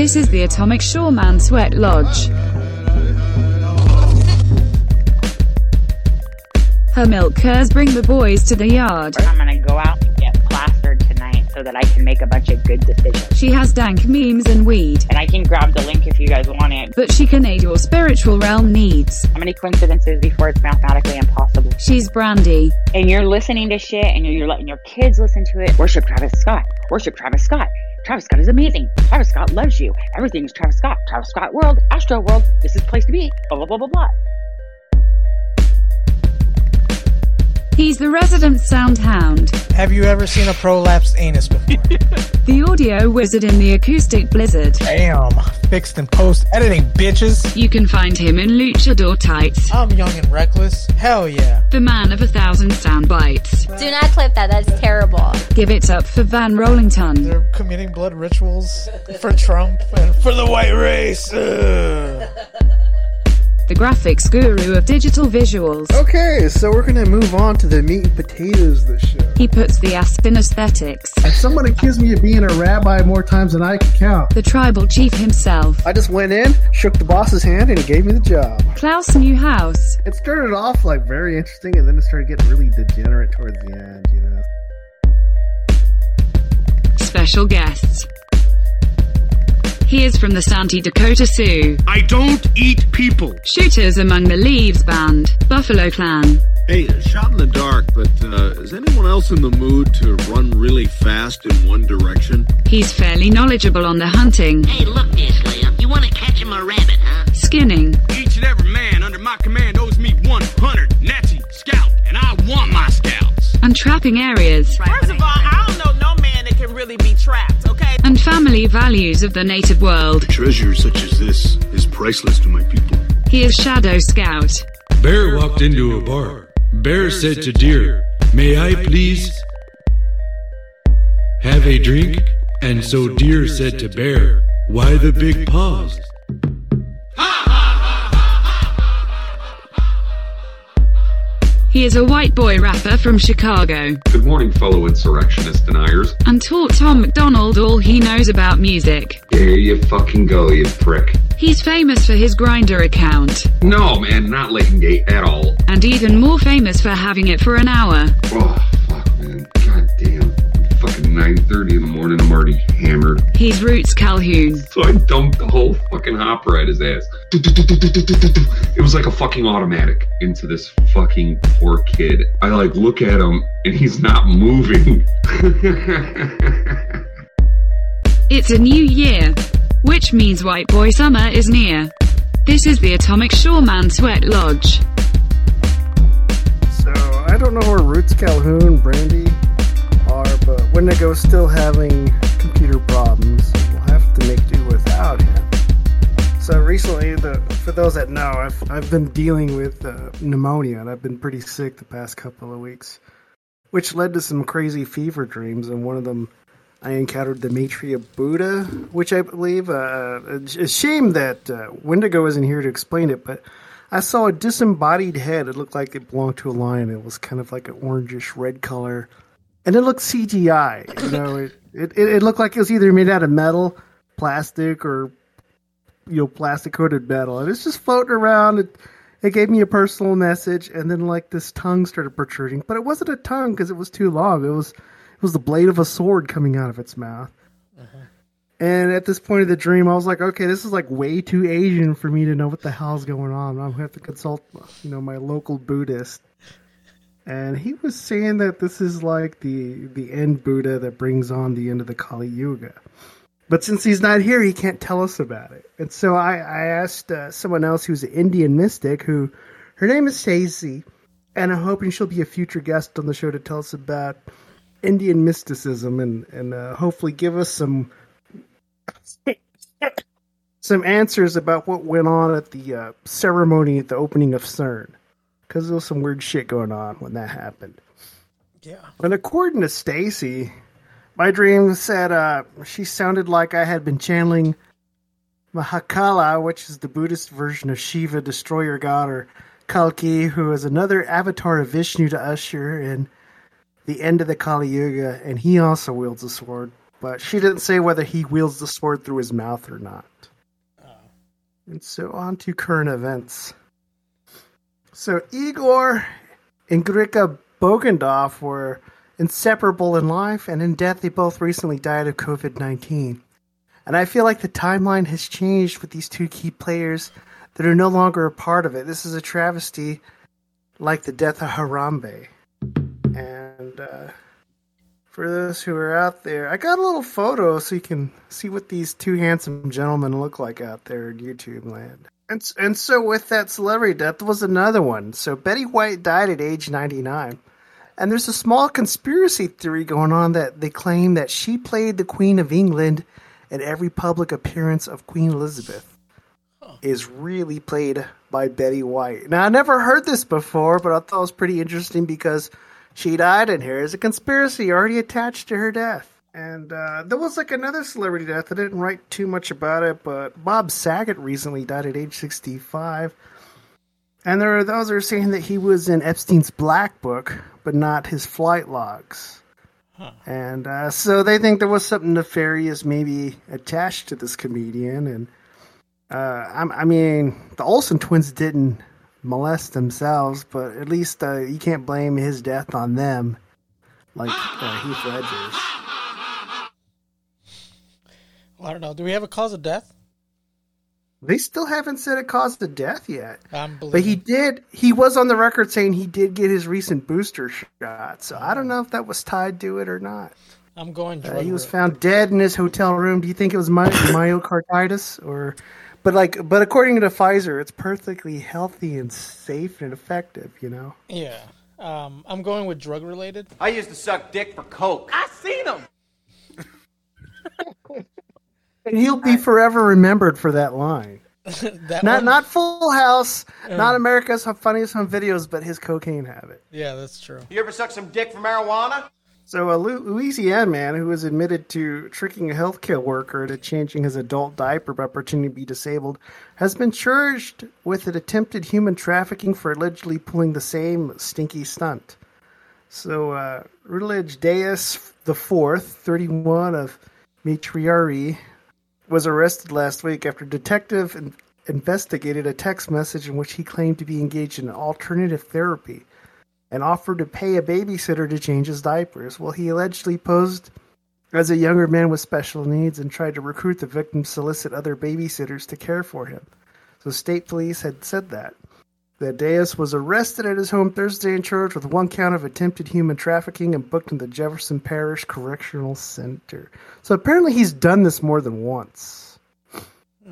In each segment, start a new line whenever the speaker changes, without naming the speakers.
This is the Atomic Shoreman Sweat Lodge. Her milk curs bring the boys to the yard.
I'm gonna go out so that I can make a bunch of good decisions.
She has dank memes and weed,
And I can grab the link if you guys want it.
but she can aid your spiritual realm needs.
How many coincidences before it's mathematically impossible?
She's brandy.
And you're listening to shit and you're, letting your kids listen to it. Worship Travis Scott. Worship Travis Scott. Travis Scott is amazing. Travis Scott loves you. Everything's Travis Scott. Travis Scott world. Astro world. This is the place to be. Blah, blah, blah, blah, blah.
He's the resident sound hound,
Have you ever seen a prolapsed anus before?
the audio wizard in the acoustic blizzard.
Damn. Fixed in post editing, bitches.
You can find him in luchador tights.
I'm young and reckless. Hell yeah.
The man of a thousand sound bites.
Do not clip that. That's terrible.
Give it up for Van Rollington.
They're committing blood rituals for Trump and for the white race. Ugh.
The graphics guru of digital visuals.
Okay, so we're gonna move on to the meat and potatoes of the show.
He puts the ass in aesthetics.
If someone accused me of being a rabbi more times than I can count,
The tribal chief himself.
I just went in, shook the boss's hand, and he gave me the job.
Klaus Newhouse.
It started off like very interesting, and then it started getting really degenerate towards the end, you know.
Special guests. He is from the Santee Dakota Sioux.
I don't eat people.
Shooters among the Leaves Band. Buffalo Clan.
Hey, shot in the dark, but uh, is anyone else in the mood to run really fast in one direction?
He's fairly knowledgeable on the hunting,
Hey, look, there, Slayer. You want to catch him a rabbit, huh?
skinning,
Each and every man under my command owes me 100 Nazi scout, and I want my scouts.
and trapping areas,
First of all, really be trapped, okay?
and family values of the native world.
Treasure such as this is priceless to my people.
He is Shadow Scout.
Bear walked into a bar. Bear said to Deer, May I please have a drink? And so Deer said to Bear, Why the big paws?
He is a white boy rapper from Chicago
Good morning, fellow insurrectionist deniers.
and taught Tom MacDonald all he knows about music.
Here you fucking go, you prick.
He's famous for his Grindr account,
No, man, not Leighton Gate at all.
and even more famous for having it for an hour.
Oh, fuck, man. God damn. Fucking 9.30 in the morning, I'm already hammered.
He's Roots Calhoun.
So I dumped the whole fucking hopper at his ass. It was like a fucking automatic into this fucking poor kid. I like look at him and he's not moving.
It's a new year, which means white boy summer is near. This is the Atomic Shoreman Sweat Lodge.
So I don't know where Roots Calhoun, Brandy are, but Wendigo's still having computer problems. We'll have to make do without him. So recently, the for those that know, I've I've been dealing with uh, pneumonia, and I've been pretty sick the past couple of weeks, which led to some crazy fever dreams. And one of them, I encountered the Maitreya Buddha, which I believe. Uh, a shame that uh, Wendigo isn't here to explain it, but I saw a disembodied head. It looked like it belonged to a lion. It was kind of like an orangish red color, and it looked CGI. You know, it, it it looked like it was either made out of metal, plastic, or you know, plastic coated metal. And it's just floating around. It it gave me a personal message, and then like this tongue started protruding, but it wasn't a tongue because it was too long. It was it was the blade of a sword coming out of its mouth. Uh-huh. And at this point of the dream, I was like, okay, this is like way too Asian for me to know what the hell's going on. I'm gonna have to consult, you know, my local Buddhist. And he was saying that this is like the the end Buddha that brings on the end of the Kali Yuga. But since he's not here, he can't tell us about it. And so I, I asked uh, someone else who's an Indian mystic, who her name is Stacey, and I'm hoping she'll be a future guest on the show to tell us about Indian mysticism and and uh, hopefully give us some some answers about what went on at the uh, ceremony at the opening of CERN, because there was some weird shit going on when that happened.
Yeah.
And according to Stacy, my dream said uh, she sounded like I had been channeling Mahakala, which is the Buddhist version of Shiva, destroyer god, or Kalki, who is another avatar of Vishnu to usher in the end of the Kali Yuga, and he also wields a sword. But she didn't say whether he wields the sword through his mouth or not. Oh. And so on to current events. So Igor and Grichka Bogdanoff were inseparable in life, and in death, they both recently died of COVID 19. And I feel like the timeline has changed with these two key players that are no longer a part of it. This is a travesty like the death of Harambe. And uh, for those who are out there, I got a little photo so you can see what these two handsome gentlemen look like out there in YouTube land. And, and so with that celebrity death was another one. So Betty White died at age 99. And there's a small conspiracy theory going on that they claim that she played the Queen of England at every public appearance of Queen Elizabeth is really played by Betty White. Now I never heard this before, but I thought it was pretty interesting because she died and here's a conspiracy already attached to her death. And uh, there was like another celebrity death. I didn't write too much about it, but Bob Saget recently died at age 65. And there are those that are saying that he was in Epstein's Black Book, but not his flight logs. Huh. And uh, so they think there was something nefarious maybe attached to this comedian. And uh, I, I, mean, the Olsen twins didn't molest themselves, but at least uh, you can't blame his death on them, like uh, Heath Ledger's.
Well, I don't know. Do we have a cause of death?
They still haven't said it caused of death yet. But he did. He was on the record saying he did get his recent booster shot. So I don't know if that was tied to it or not.
I'm going.
Uh, he was found dead in his hotel room. Do you think it was my- myocarditis or? But like, but according to Pfizer, it's perfectly healthy and safe and effective. You know.
Yeah. Um, I'm going with drug related.
I used to suck dick for coke. I seen him.
And he'll be forever remembered for that line.
that
not
one?
not Full House,
Yeah.
not America's Funniest Home Videos, but his cocaine habit.
Yeah, that's true.
You ever suck some dick for marijuana?
So a Louisiana man who was admitted to tricking a healthcare worker into changing his adult diaper by pretending to be disabled has been charged with an attempted human trafficking for allegedly pulling the same stinky stunt. So uh, Rutledge Deas the Fourth, 31 of Metairie, was arrested last week after detective in- investigated a text message in which he claimed to be engaged in alternative therapy and offered to pay a babysitter to change his diapers. Well, he allegedly posed as a younger man with special needs and tried to recruit the victim to solicit other babysitters to care for him. So state police had said that. That Deas was arrested at his home Thursday and charged with one count of attempted human trafficking and booked in the Jefferson Parish Correctional Center. So apparently he's done this more than once.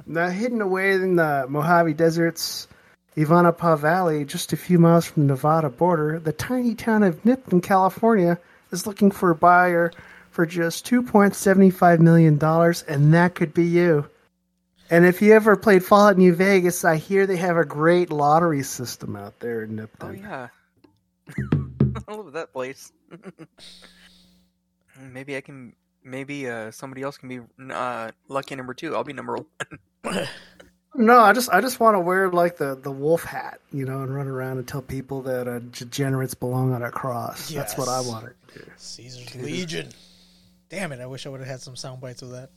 Now, hidden away in the Mojave Desert's Ivanpah Valley, just a few miles from the Nevada border, the tiny town of Nipton, California, is looking for a buyer for just $2.75 million, and that could be you. And if you ever played Fallout New Vegas, I hear they have a great lottery system out there in Nipton.
Oh yeah, I love that place. maybe I can. Maybe uh, somebody else can be uh, lucky number two. I'll be number one.
No, I just I just want to wear like the, the wolf hat, you know, and run around and tell people that uh, degenerates belong on a cross. That's what I want to do.
Caesar's Legion. Damn it! I wish I would have had some sound bites of that.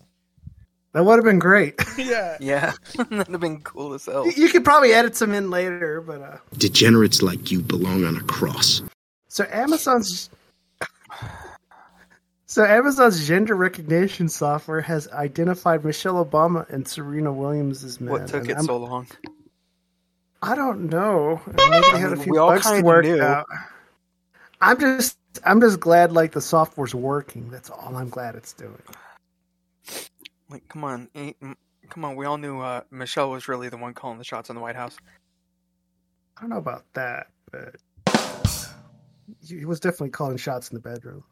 That would have been great.
yeah.
Yeah, that'd have been cool as hell.
you could probably edit some in later, but uh,
Degenerates like you belong on a cross.
so Amazon's so Amazon's gender recognition software has identified Michelle Obama and Serena Williams as men.
What took it
I'm-
so long?
I don't know. Maybe had a
mean,
few
we all
bugs to
kinda
work
knew.
out. I'm just I'm just glad like the software's working. That's all I'm glad it's doing.
Like, come on, ain't- come on. We all knew uh, Michelle was really the one calling the shots in the White House.
I don't know about that, but he he was definitely calling shots in the bedroom.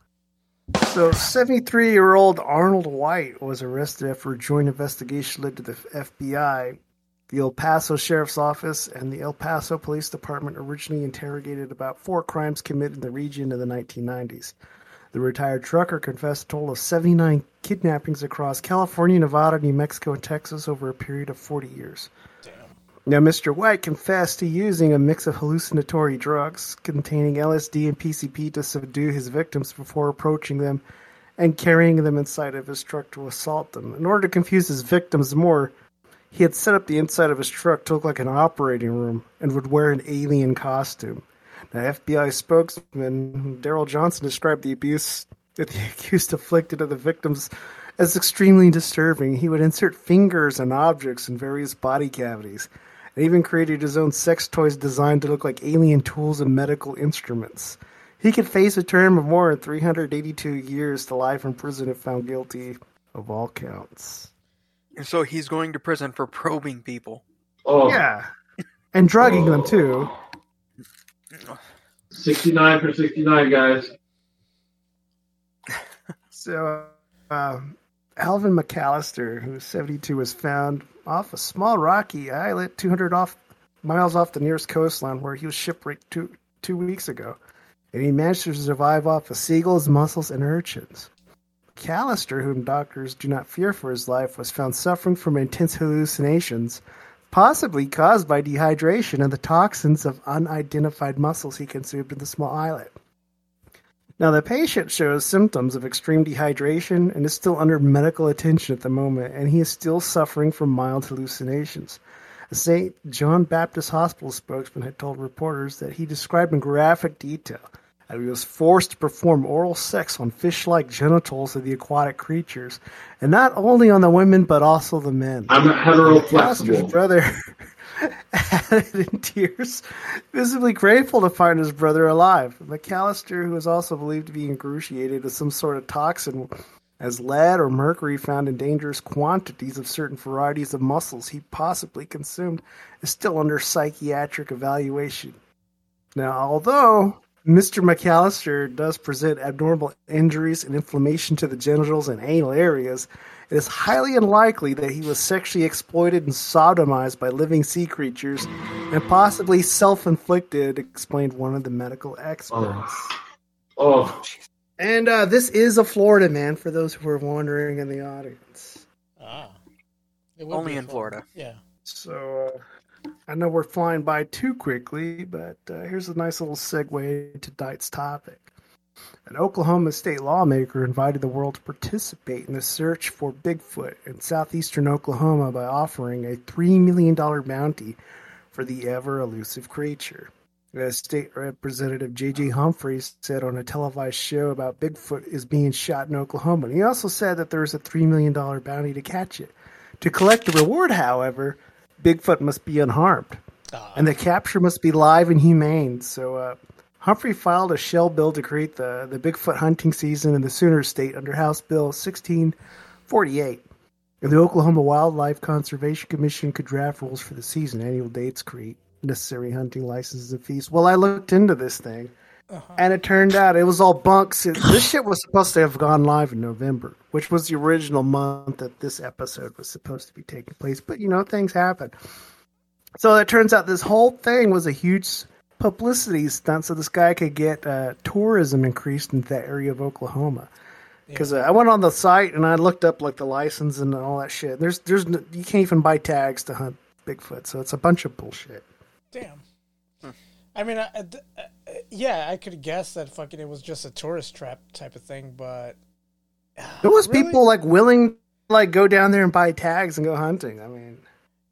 So, 73 year old Arnold White was arrested after a joint investigation led to the FBI. The El Paso Sheriff's Office and the El Paso Police Department originally interrogated about four crimes committed in the region in the 1990s. The retired trucker confessed a total of 79 kidnappings across California, Nevada, New Mexico, and Texas over a period of 40 years. Now, Mr. White confessed to using a mix of hallucinatory drugs containing LSD and PCP to subdue his victims before approaching them and carrying them inside of his truck to assault them. In order to confuse his victims more, he had set up the inside of his truck to look like an operating room and would wear an alien costume. Now, FBI spokesman Daryl Johnson described the abuse that the accused inflicted on the victims as extremely disturbing. He would insert fingers and objects in various body cavities, and even created his own sex toys designed to look like alien tools and medical instruments. He could face a term of more than 382 years to life in prison if found guilty of all counts.
And so he's going to prison for probing people.
Oh,
Yeah. And drugging them too.
69 for 69, guys.
So, uh, Alvin McAllister, who was 72, was found off a small rocky islet 200 off miles off the nearest coastline where he was shipwrecked two, two weeks ago. And he managed to survive off of seagulls, mussels, and urchins. McAllister, whom doctors do not fear for his life, was found suffering from intense hallucinations, possibly caused by dehydration and the toxins of unidentified mussels he consumed in the small islet. Now, the patient shows symptoms of extreme dehydration and is still under medical attention at the moment, and he is still suffering from mild hallucinations. A St. John Baptist Hospital spokesman had told reporters that he described in graphic detail he was forced to perform oral sex on fish like genitals of the aquatic creatures, and not only on the women but also the men.
I'm hetero flexible.
brother added in tears, visibly grateful to find his brother alive. McAllister, who is also believed to be ingratiated with some sort of toxin as lead or mercury found in dangerous quantities of certain varieties of mussels he possibly consumed, is still under psychiatric evaluation. Now, although Mr. McAllister does present abnormal injuries and inflammation to the genitals and anal areas, it is highly unlikely that he was sexually exploited and sodomized by living sea creatures and possibly self inflicted, explained one of the medical experts.
Oh,
And uh, this is a Florida man, for those who are wondering in the audience.
Ah. It would
Only
be
in Florida.
Yeah.
So uh, I know we're flying by too quickly, but uh, here's a nice little segue to tonight's topic. An Oklahoma state lawmaker invited the world to participate in the search for Bigfoot in southeastern Oklahoma by offering a $3 million bounty for the ever elusive creature. As State Representative J.J. Humphreys said on a televised show about Bigfoot is being shot in Oklahoma. And he also said that there's a $3 million bounty to catch it. To collect the reward, however, Bigfoot must be unharmed. And the capture must be live and humane. So uh, Humphrey filed a shell bill to create the, the Bigfoot hunting season in the Sooner State under House Bill 1648. And the Oklahoma Wildlife Conservation Commission could draft rules for the season, annual dates, create necessary hunting licenses and fees. Well, I looked into this thing, and it turned out it was all bunks. This shit was supposed to have gone live in November, which was the original month that this episode was supposed to be taking place. But, you know, things happen. So it turns out this whole thing was a huge publicity stunt so this guy could get uh, tourism increased in that area of Oklahoma. Because uh, I went on the site and I looked up like the license and all that shit. There's, there's, you can't even buy tags to hunt Bigfoot, so it's a bunch of bullshit.
Damn. I mean, I, I- uh, yeah, I could guess that fucking it was just a tourist trap type of thing, but
There was people like willing to like go down there and buy tags and go hunting. I mean,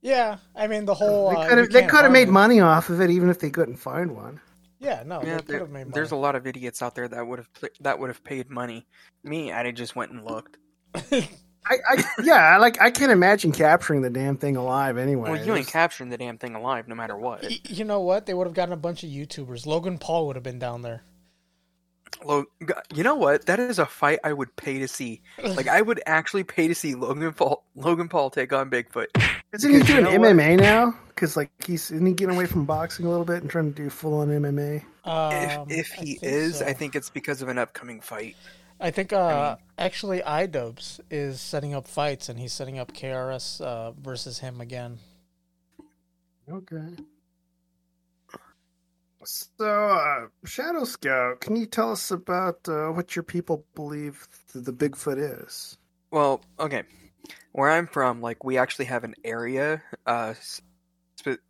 yeah, I mean the whole
they
uh,
could
you
have they could have made
it.
money off of it even if they couldn't find one.
Yeah, no,
yeah,
they could
there-
have made money.
there's a lot of idiots out there that would have pl- that would have paid money. Me, I just went and looked.
I, I yeah, I like I can't imagine capturing the damn thing alive anyway.
Well, you ain't capturing the damn thing alive, no matter what.
Y- you know what? They would have gotten a bunch of YouTubers. Logan Paul would have been down there.
Lo- g- you know what? That is a fight I would pay to see. Like I would actually pay to see Logan Paul Logan Paul take on Bigfoot.
Isn't he
Because you
doing
know what?
MMA now? Because like he's isn't he getting away from boxing a little bit and trying to do full on MMA?
Um,
if if he
think
is,
so.
I think it's because of an upcoming fight.
I think uh, actually iDubbbz is setting up fights, and he's setting up KRS uh, versus him again.
Okay. So, uh, Shadow Scout, can you tell us about uh, what your people believe th- the Bigfoot is?
Well, okay. Where I'm from, like we actually have an area, uh, spe-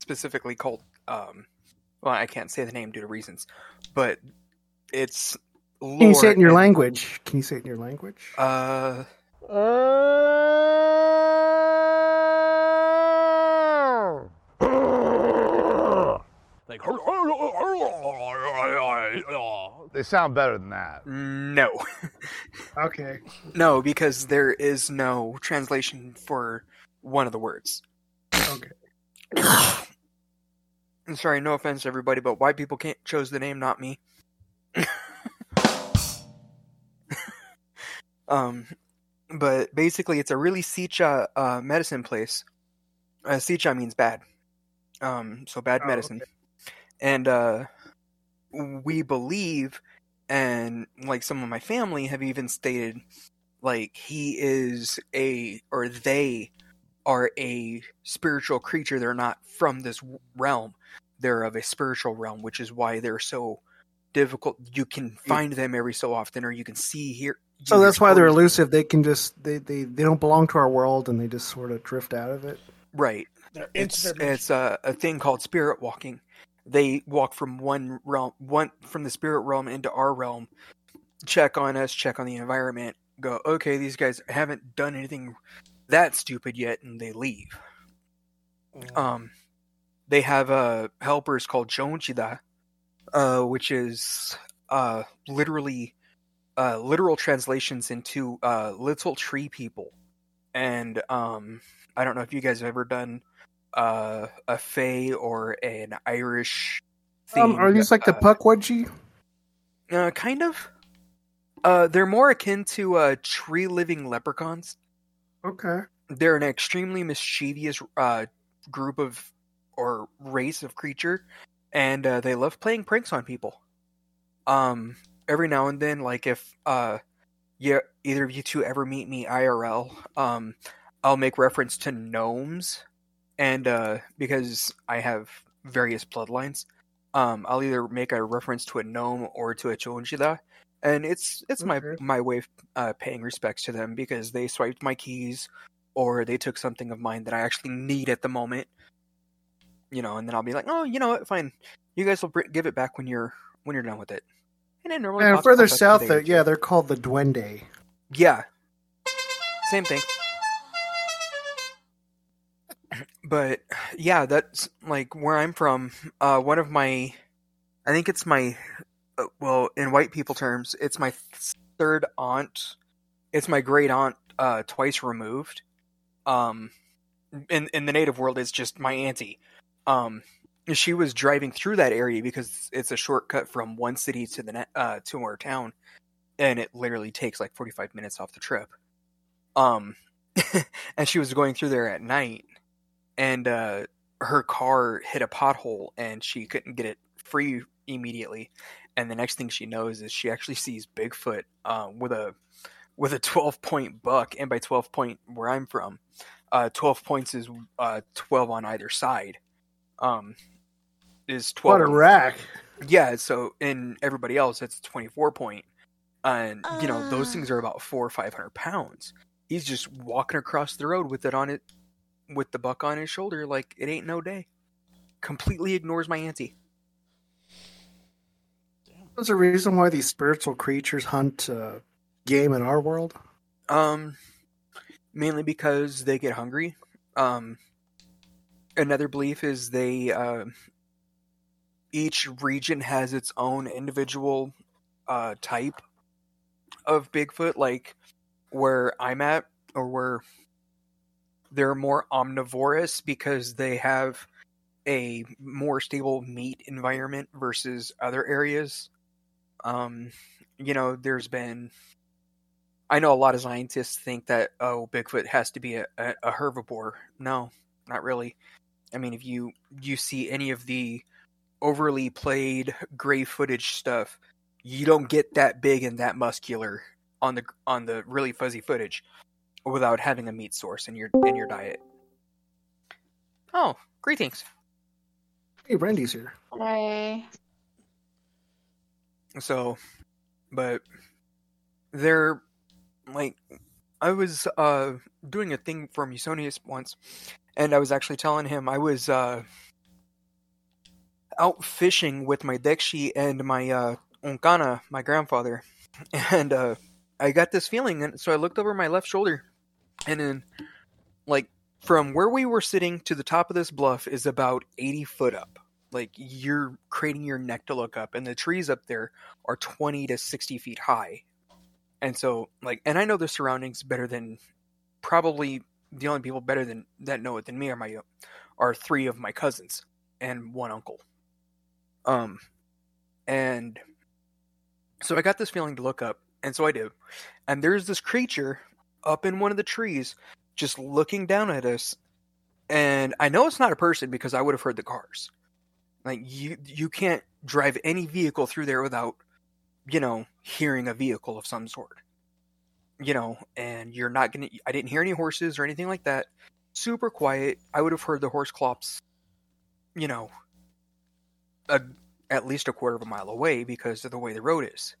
specifically called. Um, well, I can't say the name due to reasons, but it's.
Can you say it in your language? Can you say it in your language?
Uh,
Like, they sound better than that.
no.
Okay.
No, because there is no translation for one of the words.
Okay.
I'm sorry, no offense, everybody, but white people can't chose the name, not me. Um, but basically, it's a really Sicha uh, medicine place. Uh, Sicha means bad, um, so bad
Oh,
medicine, and uh, we believe, and like some of my family have even stated, like he is a or they are a spiritual creature. They're not from this realm. They're of a spiritual realm, which is why they're so difficult. You can find them every so often, or you can see here.
So that's why they're elusive. They can just they, they they don't belong to our world, and they just sort of drift out of it.
Right. It's it's a, a thing called spirit walking. They walk from one realm, one from the spirit realm into our realm, check on us, check on the environment, go, okay, these guys haven't done anything that stupid yet, and they leave. Um, they have uh helpers called Jonchida, uh, which is uh literally uh literal translations into uh little tree people, and um I don't know if you guys have ever done uh a Fey or an Irish.
Um, are these like the
uh,
Pukwudgie?
uh, kind of. Uh, they're more akin to uh, tree living leprechauns.
Okay.
They're an extremely mischievous uh, group of or race of creature, and uh, they love playing pranks on people. Um, every now and then, like if uh, yeah, either of you two ever meet me IRL, um, I'll make reference to gnomes, and uh, because I have various bloodlines, um, I'll either make a reference to a gnome or to a chonjida, and it's it's my my way of uh, paying respects to them because they swiped my keys or they took something of mine that I actually need at the moment. You know, and then I'll be like, oh, you know what, fine. You guys will br- give it back when you're when you're done with it. And normally
And further south, there, yeah, they're called the Duende.
Yeah. Same thing. But yeah, that's like where I'm from. Uh, one of my, I think it's my, uh, well, in white people terms, it's my third aunt. It's my great aunt, uh, twice removed. Um, in in the native world, it's just my auntie. Um, she was driving through that area because it's a shortcut from one city to the uh to our town, and it literally takes like 45 minutes off the trip. Um, and she was going through there at night, and uh, her car hit a pothole, and she couldn't get it free immediately. And the next thing she knows is she actually sees Bigfoot uh, with a with a 12 point buck, and by 12 point where I'm from, uh, 12 points is uh, 12 on either side. Um, is 12
What a rack!
yeah, so in everybody else, it's 24 point. And, you know, those things are about four or 500 pounds. He's just walking across the road with it on it, with the buck on his shoulder, like it ain't no day. Completely ignores my auntie.
There's a reason why these spiritual creatures hunt uh, game in our world.
Um, mainly because they get hungry. Um, another belief is they, uh, each region has its own individual uh, type of Bigfoot, like where I'm at, or where they're more omnivorous because they have a more stable meat environment versus other areas. Um, you know, there's been I know a lot of scientists think that oh, Bigfoot has to be a, a, a herbivore. No, not really. I mean, if you you see any of the overly played gray footage stuff, you don't get that big and that muscular on the on the really fuzzy footage without having a meat source in your in your diet. Oh, greetings.
Hey, Brandy's here.
Hey.
So, but they're like, I was uh doing a thing for Musonius once, and I was actually telling him I was uh out fishing with my Dekshi and my uh, Onkana, my grandfather, and uh, I got this feeling, and so I looked over my left shoulder, and then, like, from where we were sitting to the top of this bluff is about 80 foot up. Like, you're craning your neck to look up, and the trees up there are 20 to 60 feet high. And so, like, and I know the surroundings better than probably the only people better than that know it than me are my are three of my cousins and one uncle. Um, and so I got this feeling to look up, and so I do. And there's this creature up in one of the trees, just looking down at us. And I know it's not a person because I would have heard the cars. Like you, you can't drive any vehicle through there without, you know, hearing a vehicle of some sort. You know, and you're not gonna. I didn't hear any horses or anything like that. Super quiet. I would have heard the horse clops. You know, a, at least a quarter of a mile away because of the way the road is.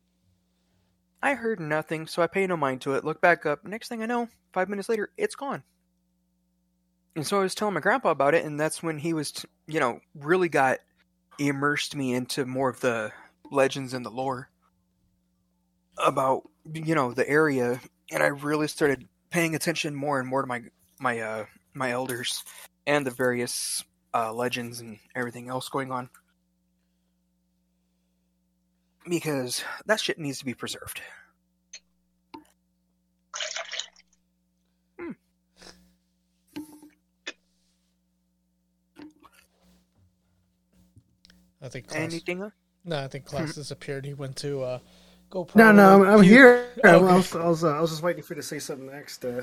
I heard nothing, so I pay no mind to it. Look back up. Next thing I know, five minutes later, it's gone. And so I was telling my grandpa about it, and that's when he was, you know, really got immersed me into more of the legends and the lore about, you know, the area, and I really started paying attention more and more to my my uh my elders and the various uh, legends and everything else going on because that shit needs to be preserved. Hmm.
I think Klaus,
Anything?
No, I think Klaus disappeared. He went to uh, go.
No, no, I'm, I'm
puke.
here. I, was, I, was, uh, I was just waiting for you to say something next. Uh,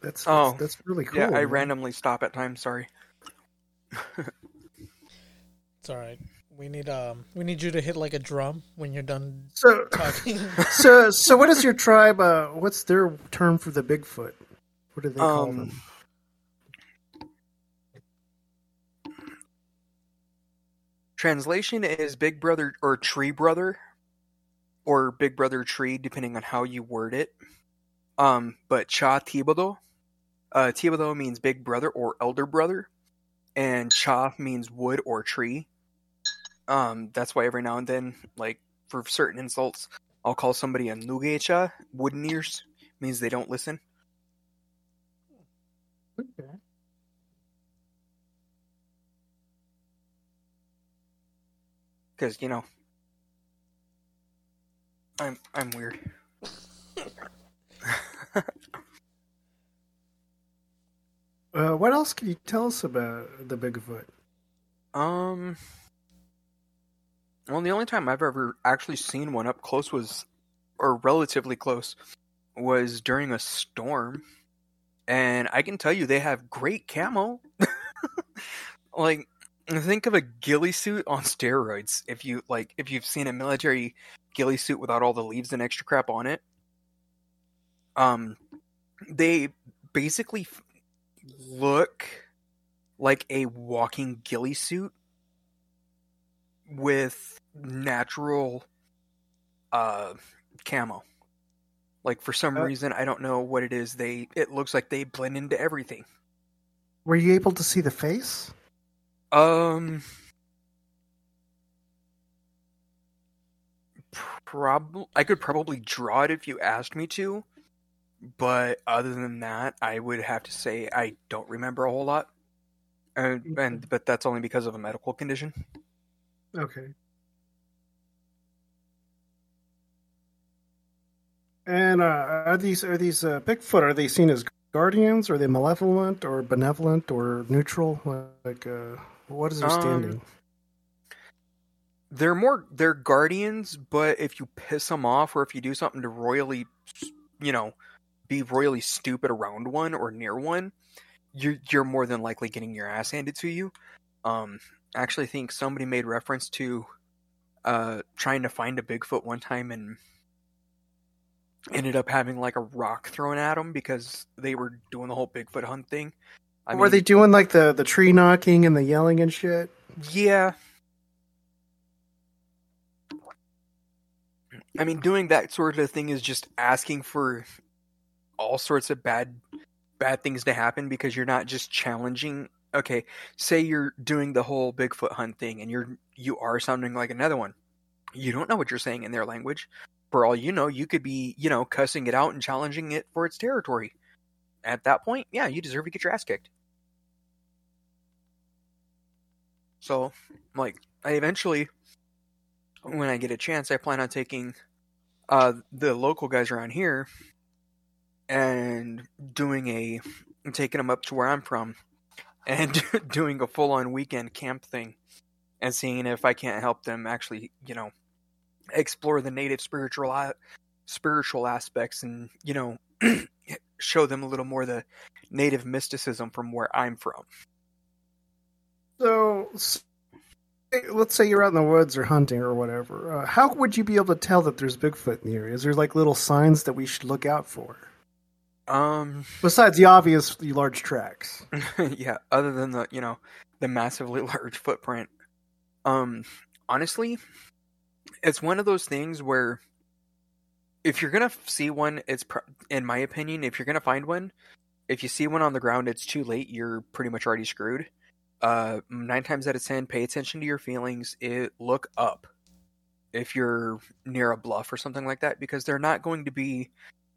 that's,
Oh,
that's that's really cool.
Yeah, I
man.
randomly stop at times. Sorry.
It's all right. We need um, we need you to hit like a drum when you're done
So,
talking.
so, so, what is your tribe? Uh, what's their term for the Bigfoot? What do they call
Um,
them?
Translation is Big Brother or Tree Brother, or Big Brother Tree, depending on how you word it. Um, but Cha Thibodeau, uh, Thibodeau means Big Brother or Elder Brother, and Cha means wood or tree. Um, that's why every now and then, like for certain insults, I'll call somebody a Nugecha, wooden ears, means they don't listen. Because you know, I'm I'm weird.
Uh, what else can you tell us about the Bigfoot?
Um. Well, the only time I've ever actually seen one up close was, or relatively close, was during a storm. And I can tell you they have great camo. like, think of a ghillie suit on steroids. If you like, if you've seen a military ghillie suit without all the leaves and extra crap on it. Um, they basically look like a walking ghillie suit with natural uh camo. Like for some
Uh,
reason I don't know what it is, they it looks like they blend into everything.
Were you able to see the face?
Um prob I could probably draw it if you asked me to, but other than that, I would have to say I don't remember a whole lot. And, and but that's only because of a medical condition.
Okay. And uh, are these are these uh, Bigfoot? Are they seen as guardians? Are they malevolent or benevolent or neutral? Like, uh, what is their
Um,
standing?
They're more they're guardians, but if you piss them off or if you do something to royally, you know, be royally stupid around one or near one, you're you're more than likely getting your ass handed to you. Um, actually think somebody made reference to uh trying to find a Bigfoot one time and ended up having like a rock thrown at them because they were doing the whole Bigfoot hunt thing. I
Were they doing like the the tree knocking and the yelling and shit?
Yeah. I mean, doing that sort of thing is just asking for all sorts of bad bad things to happen because you're not just challenging. Okay, say you're doing the whole Bigfoot hunt thing and you're you are sounding like another one. You don't know what you're saying in their language. For all you know, you could be, you know, cussing it out and challenging it for its territory. At that point, yeah, you deserve to get your ass kicked. So, like, I eventually, when I get a chance, I plan on taking uh, the local guys around here and doing a taking them up to where I'm from and doing a full on weekend camp thing and seeing if I can't help them actually, you know, explore the native spiritual spiritual aspects and, you know, show them a little more the native mysticism from where I'm from.
So, let's say you're out in the woods or hunting or whatever. Uh, how would you be able to tell that there's Bigfoot in the area? Is there like little signs that we should look out for?
Um,
besides the obvious the large tracks.
yeah, other than the you know the massively large footprint. Um, honestly, it's one of those things where if you're gonna see one, it's pr- in my opinion, if you're gonna find one, if you see one on the ground, it's too late. You're pretty much already screwed. Uh, nine times out of ten, pay attention to your feelings. It look up if you're near a bluff or something like that, because they're not going to be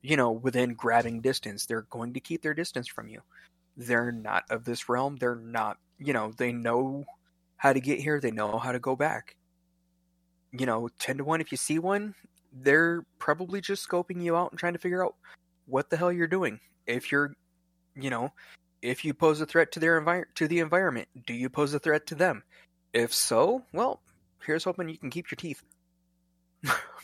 you know, within grabbing distance. They're going to keep their distance from you. They're not of this realm. They're not, you know, they know how to get here. They know how to go back. You know, 10 to 1, if you see one, they're probably just scoping you out and trying to figure out what the hell you're doing. If you're, you know, if you pose a threat to their envir- to the environment, do you pose a threat to them? If so, well, here's hoping you can keep your teeth.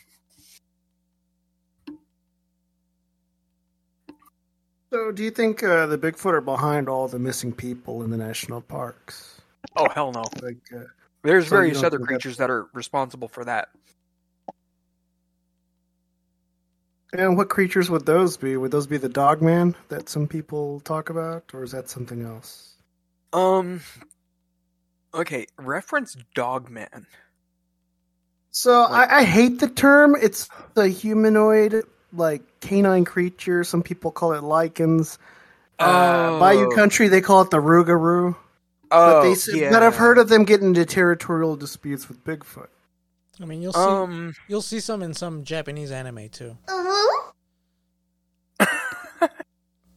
So, do you think uh, the Bigfoot are behind all the missing people in the national parks?
Oh hell no!
Like, uh,
There's
so
various other creatures that are responsible for that.
And what creatures would those be? Would those be the Dogman that some people talk about, or is that something else?
Um. Okay, reference Dogman.
So I, I hate the term. It's the humanoid, like canine creature. Some people call it lycans. Uh, Bayou
Oh.
Country, they call it the Rougarou.
Oh,
but, they, s- but I've heard of them getting into territorial disputes with Bigfoot.
I mean, you'll see.
Um.
You'll see some in some Japanese anime too.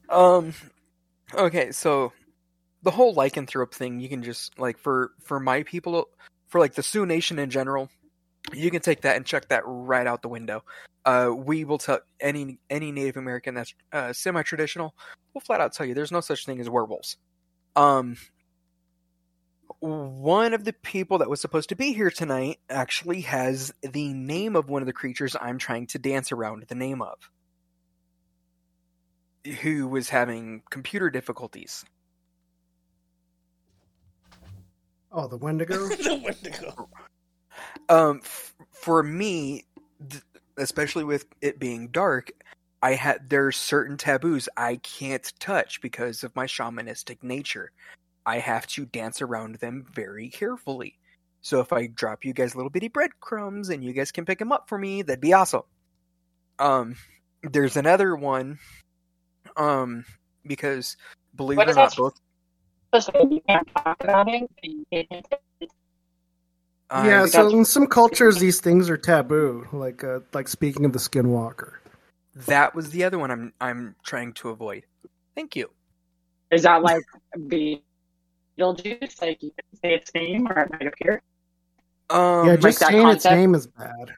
Um. Okay, so the whole lycanthrope thing, you can just like for for my people, for like the Sioux Nation in general, you can take that and chuck that right out the window. Uh, we will tell any any Native American that's uh, semi traditional, we'll flat out tell you there's no such thing as werewolves. Um. One of the people that was supposed to be here tonight actually has the name of one of the creatures I'm trying to dance around the name of who was having computer difficulties.
Oh, the Wendigo?
the Wendigo.
Um, f- for me, th- especially with it being dark, I had there's certain taboos I can't touch because of my shamanistic nature. I have to dance around them very carefully. So if I drop you guys little bitty breadcrumbs and you guys can pick them up for me, that'd be awesome. Um, there's another one. Um, because believe
What
it or not, both
You can't talk about it. You can't-
uh,
yeah, so in some cultures, these things are taboo. Like, uh, like speaking of the Skinwalker.
that was the other one I'm I'm trying to avoid. Thank you.
Is that like the Beetlejuice? Like you can say its name or it might appear?
Um,
yeah, just
that
saying its name is bad.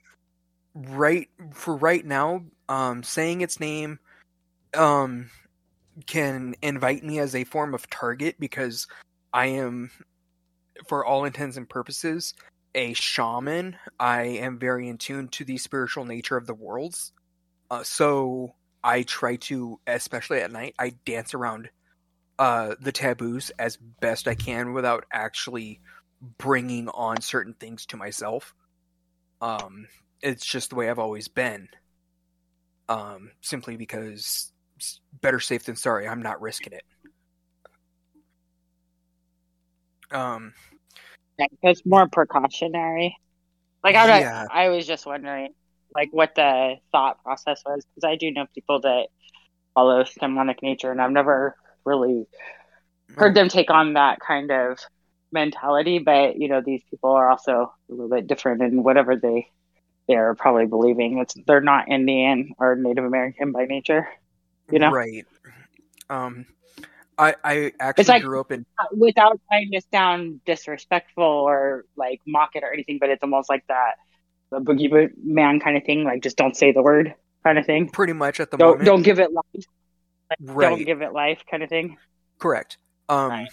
right for right now, um, saying its name, um, can invite me as a form of target because I am, for all intents and purposes, a shaman. I am very in tune to the spiritual nature of the worlds. Uh, so I try to, especially at night, I dance around uh, the taboos as best I can without actually bringing on certain things to myself. Um, it's just the way I've always been. Um, simply because better safe than sorry. I'm not risking it. Um,
it's more precautionary. Like I,
Yeah.
I was just wondering, like what the thought process was, because I do know people that follow shamanic nature, and I've never really heard them take on that kind of mentality, but you know, these people are also a little bit different in whatever they they're probably believing. It's they're not Indian or Native American by nature. You know,
right? Um, I I actually
It's like-
grew up in
without trying to sound disrespectful or like mock it or anything, but it's almost like that the boogie man kind of thing. Like just don't say the word kind of thing.
pretty much at the
Don't
moment.
don't give it life. Like,
Right.
Don't give it life kind of thing.
Correct. Um,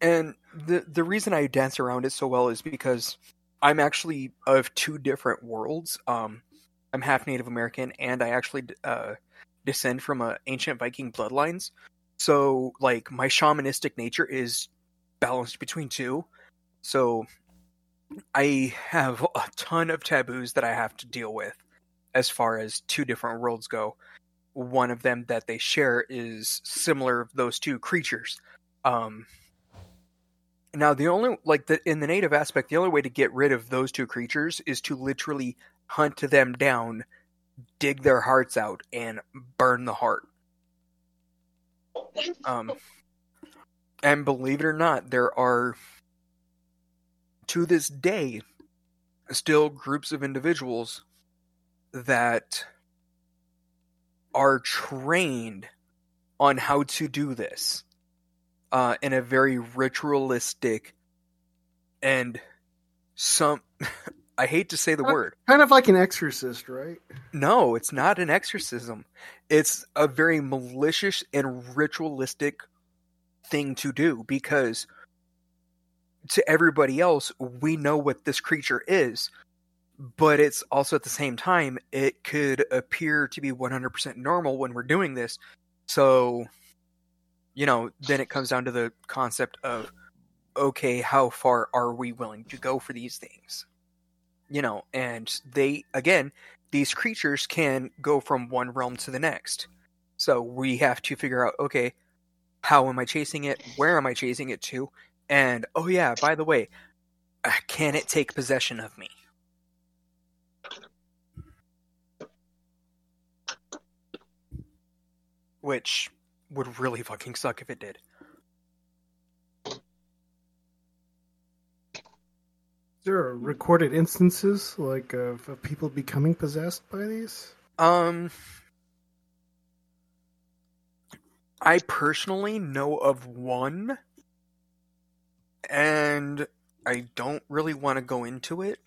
and the the reason I dance around it so well is because I'm actually of two different worlds. Um, I'm half Native American, and I actually uh, descend from a ancient Viking bloodlines. So, like, my shamanistic nature is balanced between two. So, I have a ton of taboos that I have to deal with as far as two different worlds go. One of them that they share is similar those two creatures. Um, now the only like the in the native aspect, the only way to get rid of those two creatures is to literally hunt them down, dig their hearts out, and burn the heart. Um, and believe it or not, there are to this day still groups of individuals that are trained on how to do this uh, in a very ritualistic and some I hate to say the word.
Kind of like an exorcist, right?
No, it's not an exorcism. It's a very malicious and ritualistic thing to do because to everybody else, we know what this creature is, but it's also at the same time, it could appear to be 100% normal when we're doing this. So, you know, then it comes down to the concept of okay, how far are we willing to go for these things? You know, and they, again, these creatures can go from one realm to the next. So we have to figure out okay, how am I chasing it? Where am I chasing it to? And oh, yeah, by the way, uh, can it take possession of me? Which would really fucking suck if it did.
There are recorded instances like of, of people becoming possessed by these.
Um, I personally know of one, and I don't really want to go into it.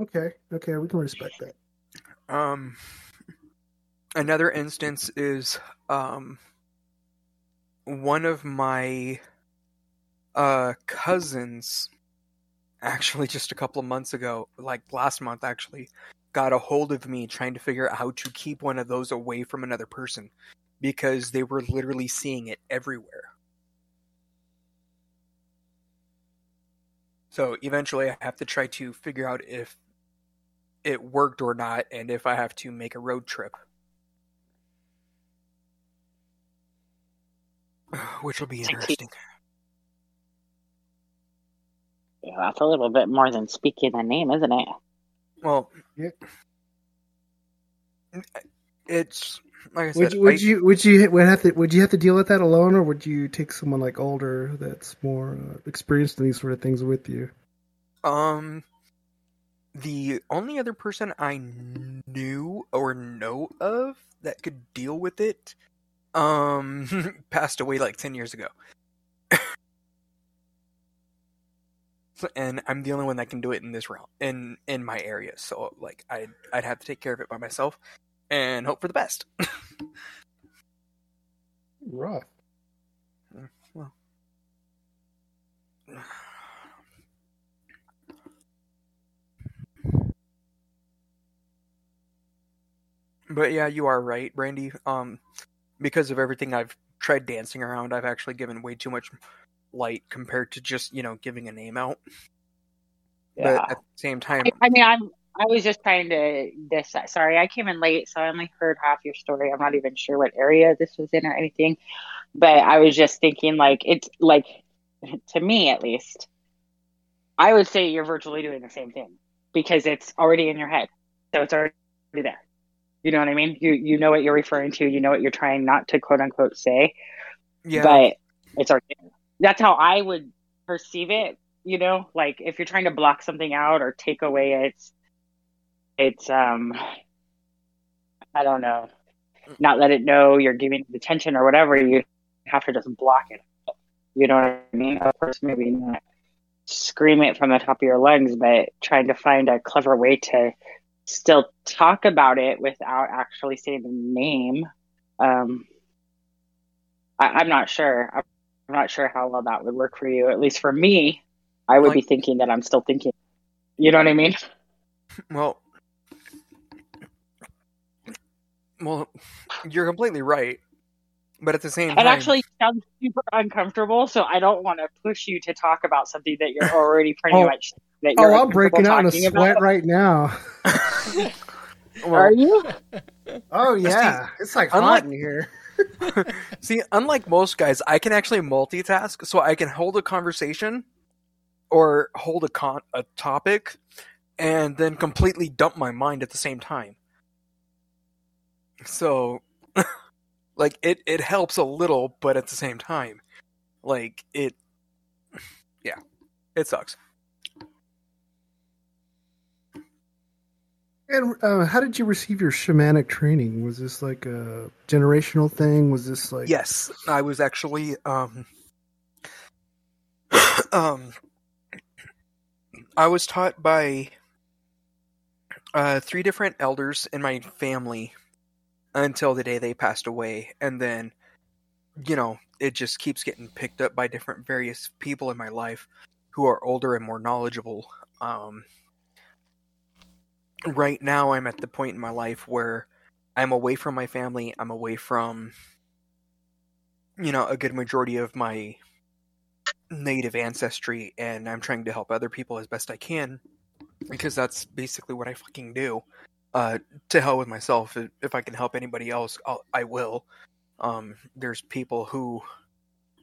Okay, okay, we can respect that.
Um, another instance is um, one of my uh cousins actually just a couple of months ago, like last month actually, got a hold of me trying to figure out how to keep one of those away from another person because they were literally seeing it everywhere. So eventually I have to try to figure out if it worked or not and if I have to make a road trip. Which will be interesting.
Yeah, that's a little bit more than speaking the name, isn't it?
Well, it's like I said.
Would you, would
I-
you would you would have to would you have to deal with that alone, or would you take someone like older that's more uh, experienced in these sort of things with you?
Um, the only other person I knew or know of that could deal with it, um, passed away like ten years ago. So- and I'm the only one that can do it in this realm, in in my area. So like, I'd I'd have to take care of it by myself and hope for the best.
Rough.
well. But yeah, you are right, Brandy. Um, because of everything I've tried dancing around, I've actually given way too much light compared to just you know giving a name out.
Yeah.
But at the same time,
I, I mean, I'm. I was just trying to this. Sorry, I came in late, so I only heard half your story. I'm not even sure what area this was in or anything, but I was just thinking, like, it's like to me at least, I would say you're virtually doing the same thing because it's already in your head, so it's already there. You know what I mean? You you know what you're referring to. You know what you're trying not to quote unquote say,
Yeah.
but it's already there. That's how I would perceive it. You know, like if you're trying to block something out or take away its it's um I don't know, not let it know you're giving it attention or whatever. You have to just block it. You know what I mean? Of course, maybe not scream it from the top of your lungs, but trying to find a clever way to still talk about it without actually saying the name. Um, I, I'm not sure. I'm not sure how well that would work for you. At least for me, I would be thinking that I'm still thinking. You know what I mean?
Well, well, you're completely right, but at the same
It
time,
actually sounds super uncomfortable, so I don't want to push you to talk about something that you're already pretty
Oh.
much that you're
Oh, I'm breaking out in a sweat
talking
right now.
about. Are you?
Oh yeah, it's like hot
unlike-
in here.
See, unlike most guys, I can actually multitask, so I can hold a conversation or hold a con- a topic and then completely dump my mind at the same time. So, like it it helps a little, but at the same time, like it, yeah, it sucks.
And uh, how did you receive your shamanic training? Was this like a generational thing? Was this like
Yes, I was actually um um I was taught by uh three different elders in my family until the day they passed away and then you know, it just keeps getting picked up by different various people in my life who are older and more knowledgeable. Um right now I'm at the point in my life where I'm away from my family, I'm away from you know, a good majority of my native ancestry, and I'm trying to help other people as best I can because that's basically what I fucking do. Uh, to hell with myself. If- I can help anybody else, I'll, I will. Um, there's people who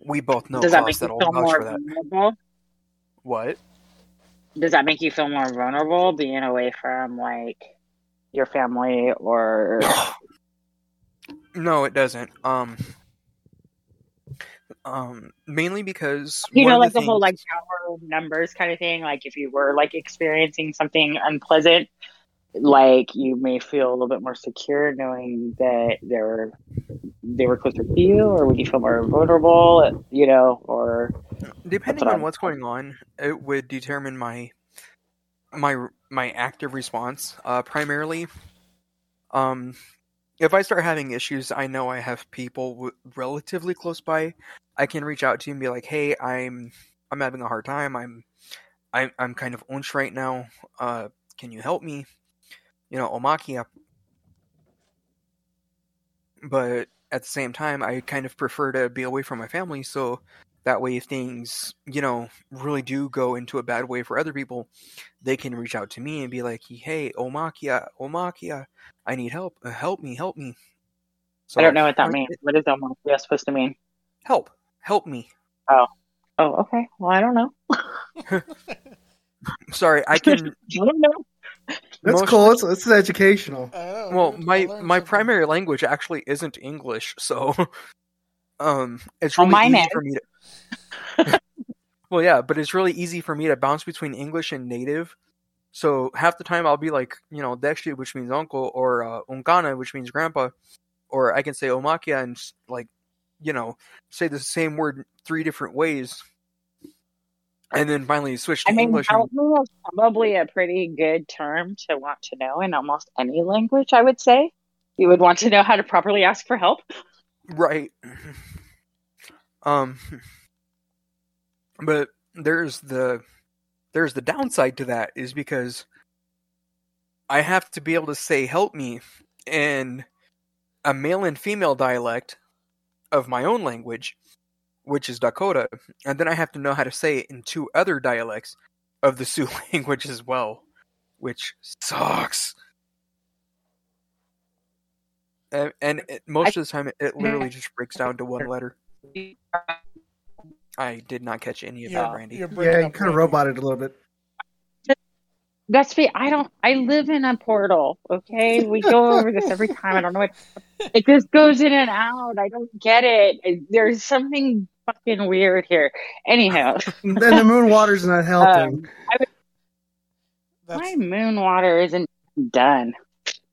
we both know
Does that make you
that'll
feel more
for that.
vulnerable?
What?
Does that make you feel more vulnerable being away from like your family or
No, it doesn't. Um, um, mainly because
you know like the,
the
whole
things-
like power numbers kind of thing? Like if you were like experiencing something unpleasant, like you may feel a little bit more secure knowing that they were they were closer to you, or would you feel more vulnerable? You know, or
depending on what's going on, it would determine my my my active response. Uh, primarily, um, if I start having issues, I know I have people w- relatively close by. I can reach out to you and be like, "Hey, I'm I'm having a hard time. I'm I'm I'm kind of unch right now. Uh, can you help me?" You know, Omakia. But at the same time, I kind of prefer to be away from my family, so that way, if things, you know, really do go into a bad way for other people, they can reach out to me and be like, "Hey, Omakia, Omakia, I need help. Uh, help me, help me." So
I don't know what that
like,
means. What is Omakia supposed to mean?
Help, help me.
Oh, oh, okay. Well, I don't know.
Sorry, I can.
I don't know.
That's
most-
cool. It's, it's educational.
Well, my my primary language actually isn't English, so um, it's
Oh,
really
mine
easy
is.
for me to. well, yeah, but it's really easy for me to bounce between English and native. So half the time I'll be like, you know, Dexter, which means uncle, or uh, Ungana, which means grandpa, or I can say Omakia and like, you know, say the same word three different ways, and then finally switch to
I mean,
English. and-
is probably a pretty good term to want to know in almost any language, I would say. You would want to know how to properly ask for help.
Right. Um but there's the there's the downside to that is because I have to be able to say help me in a male and female dialect of my own language, which is Dakota, and then I have to know how to say it in two other dialects of the Sioux language as well, which sucks. And, and it, most of the time, it, it literally just breaks down to one letter. I did not catch any of that, Randy.
Yeah, you
up.
kind of roboted a little bit.
That's fe I don't. I live in a portal. Okay, we go over this every time. I don't know what. It just goes in and out. I don't get it. There's something fucking weird here. Anyhow,
then the moon water's not helping.
Um, I would- my moon water isn't done.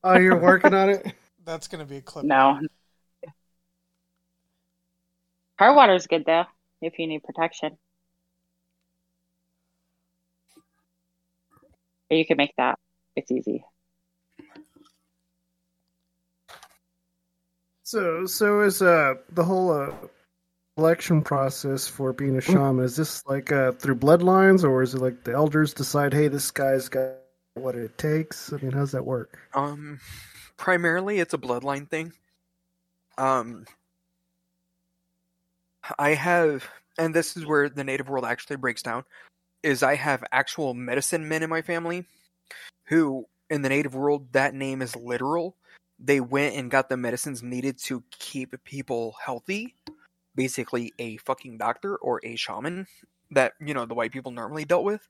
oh, you're working on it.
That's gonna be a clip.
No. Hard water's good though, if you need protection. But you can make that. It's easy.
So, so is uh the whole uh, election process for being a shaman? Is this like uh through bloodlines, or is it like the elders decide, hey, this guy's got what it takes? I mean, how does that work?
Um, primarily it's a bloodline thing. Um, I have, and this is where the native world actually breaks down. Is I have actual medicine men in my family, who in the native world that name is literal. They went and got the medicines needed to keep people healthy. Basically, a fucking doctor or a shaman that you know the white people normally dealt with.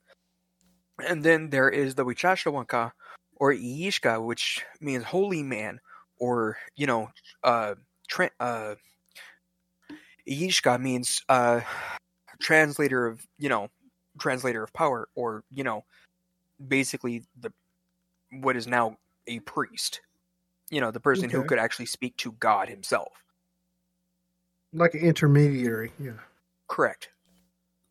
And then there is the Wichasha Wakan or Iyeska, which means holy man, or you know, uh, uh, Iyeska means uh, translator of you know, translator of power, or you know, basically the what is now a priest. You know, the person who could actually speak to God Himself.
Like an intermediary, yeah.
Correct.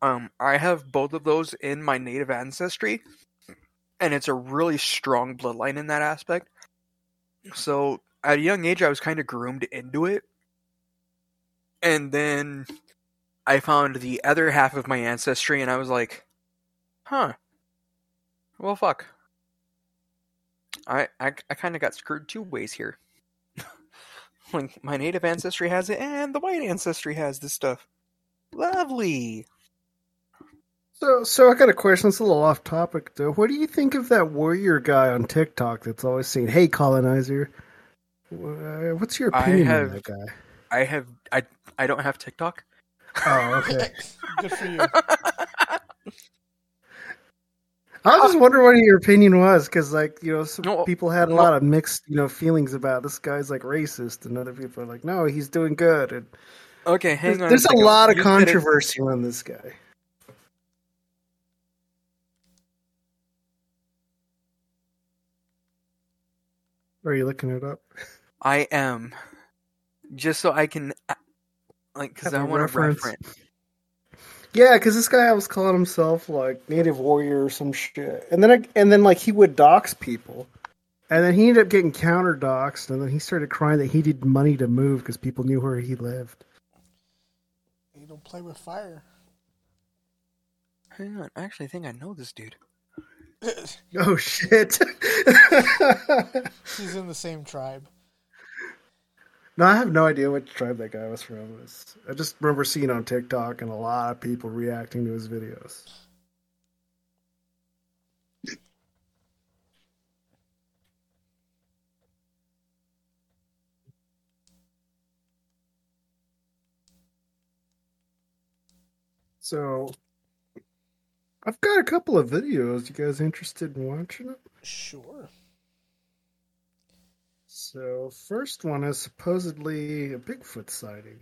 Um, I have both of those in my native ancestry, and it's a really strong bloodline in that aspect. So at a young age, I was kind of groomed into it, and then I found the other half of my ancestry, and I was like, "Huh, well, fuck." I I, I kind of got screwed two ways here. like my native ancestry has it, and the white ancestry has this stuff. Lovely.
So, so I got a question. It's a little off topic, though. What do you think of that warrior guy on TikTok that's always saying, "Hey, colonizer"? What's your opinion
have-
on that guy?
I have I I don't have TikTok.
Oh, okay.
Good for you.
I was just wondering what your opinion was, because like you know, some
No,
people had a
no.
lot of mixed you know feelings about this guy's like racist, and other people are like, no, he's doing good. And
Okay, hang
there's,
on.
there's a
second.
lot of
You said it-
controversy on this guy. Are you looking it up?
I am just so I can like because I want to
reference.
reference.
Yeah, because this guy was calling himself like native warrior or some shit, and then I, and then like he would dox people, and then he ended up getting counter doxed, and then he started crying that he needed money to move because people knew where he lived.
You don't play with fire.
Hang on, I actually think I know this dude.
Oh shit!
He's in the same tribe.
No, I have no idea which tribe that guy was from. It's- I just remember seeing on TikTok and a lot of people reacting to his videos. So, I've got a couple of videos. You guys interested in watching them?
Sure.
So, first one is supposedly a Bigfoot sighting.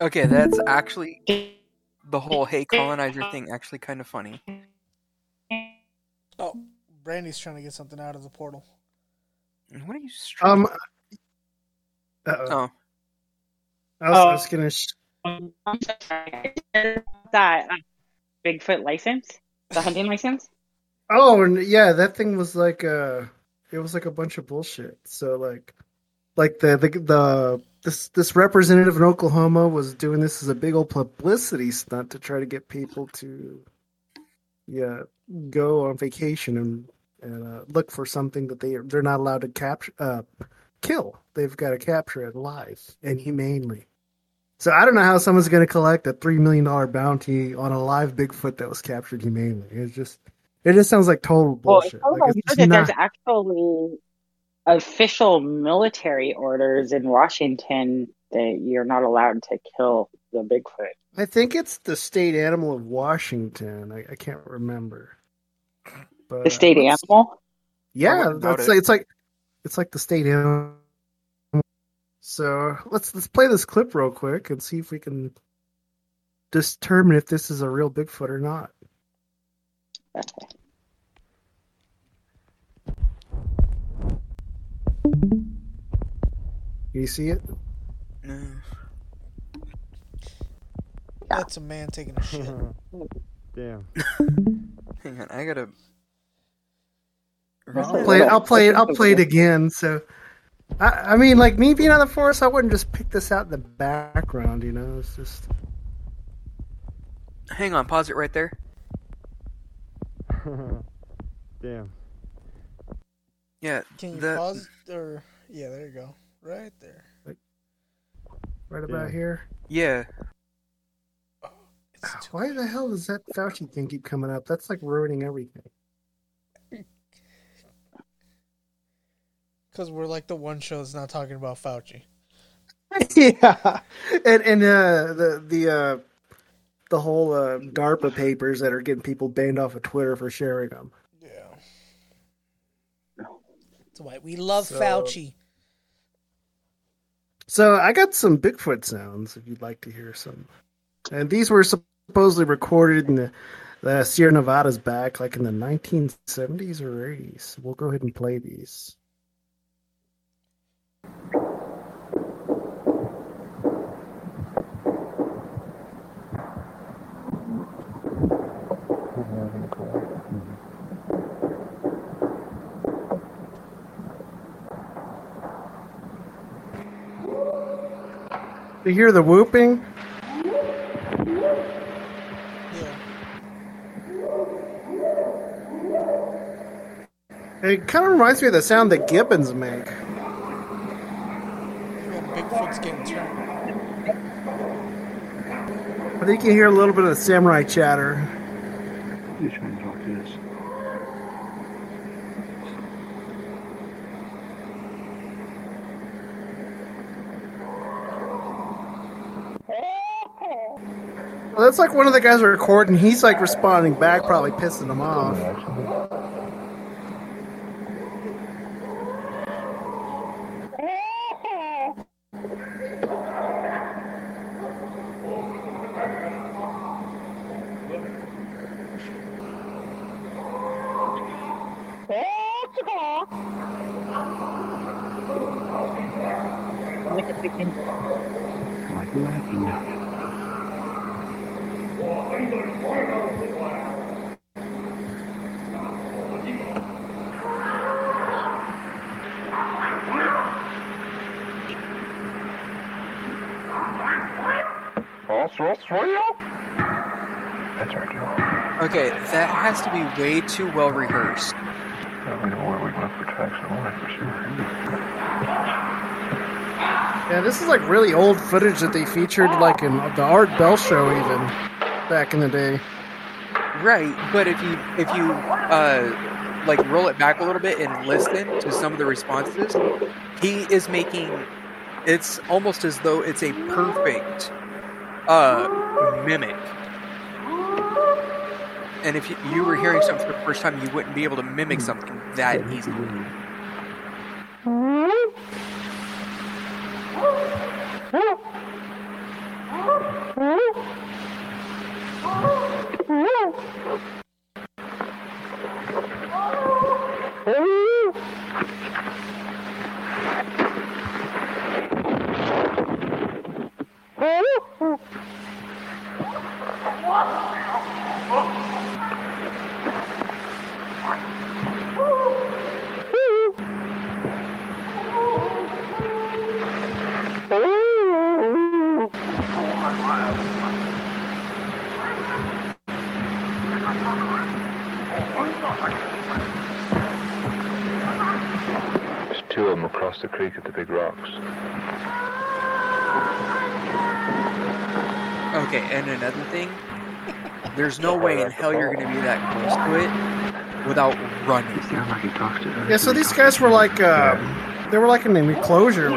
Okay, that's actually the whole hey colonizer thing. Actually, kind of funny.
Oh, Brandy's trying to get something out of the portal.
What are you?
Um. Uh-oh.
Oh.
I was, I was gonna. Sh-
that uh, Bigfoot license, the hunting license.
Oh, and yeah, that thing was like uh it was like a bunch of bullshit. So like, like the the the this this representative in Oklahoma was doing this as a big old publicity stunt to try to get people to, yeah, go on vacation and and uh, look for something that they they're not allowed to capture uh kill. They've got to capture it alive and humanely. So I don't know how someone's going to collect a three million dollar bounty on a live Bigfoot that was captured humanely. It's just, it just sounds like total
Well,
bullshit.
it's
Like, it's
that
not-
there's actually official military orders in Washington that you're not allowed to kill the Bigfoot.
I think it's the state animal of Washington. I, I can't remember. But,
The state
uh, let's-
animal.
Yeah, that's
it.
like, it's like it's like the state animal. So let's let's play this clip real quick and see if we can determine if this is a real Bigfoot or not. Can you see it?
No.
That's a man taking a shit.
Damn.
Hang on, I gotta.
I'll play it. I'll play it. I'll play it again. So, I, I mean, like me being on the forest, I wouldn't just pick this out in the background. You know, it's just.
Hang on, pause it right there.
Damn.
Yeah,
Can you
the-
pause or yeah, there you go. Right there.
Right about here.
Yeah.
Why the hell does that Fauci thing keep coming up? That's like ruining everything.
Because we're like the one show that's not talking about Fauci.
yeah, and and uh, the the uh, the whole uh, DARPA papers that are getting people banned off of Twitter for sharing them. Yeah.
That's why we love
So-
Fauci.
So I got some Bigfoot sounds if you'd like to hear some. And these were supposedly recorded in the, the Sierra Nevadas back like in the 1970s or 80s. We'll go ahead and play these. You hear the whooping? It kind of reminds me of the sound that gibbons make.
Bigfoot's getting turned.
I think you hear a little bit of the samurai chatter.
You trying to talk to this?
Well, that's like one of the guys are recording. He's like responding back, probably pissing them off.
Like laughing at you. That's our job.
Okay, that has to be way too well rehearsed.
Now we know where we want to protect someone for sure.
Yeah, this is like really old footage that they featured like in the Art Bell show even back in the day.
Right, but if you if you uh like roll it back a little bit and listen to some of the responses, he is making it's almost as though it's a perfect uh mimic. And if you, you were hearing something for the first time, you wouldn't be able to mimic something that easily. You're going to be that close to it without running.
like he talks to
Yeah, so these guys were like uh, they were like in an enclosure.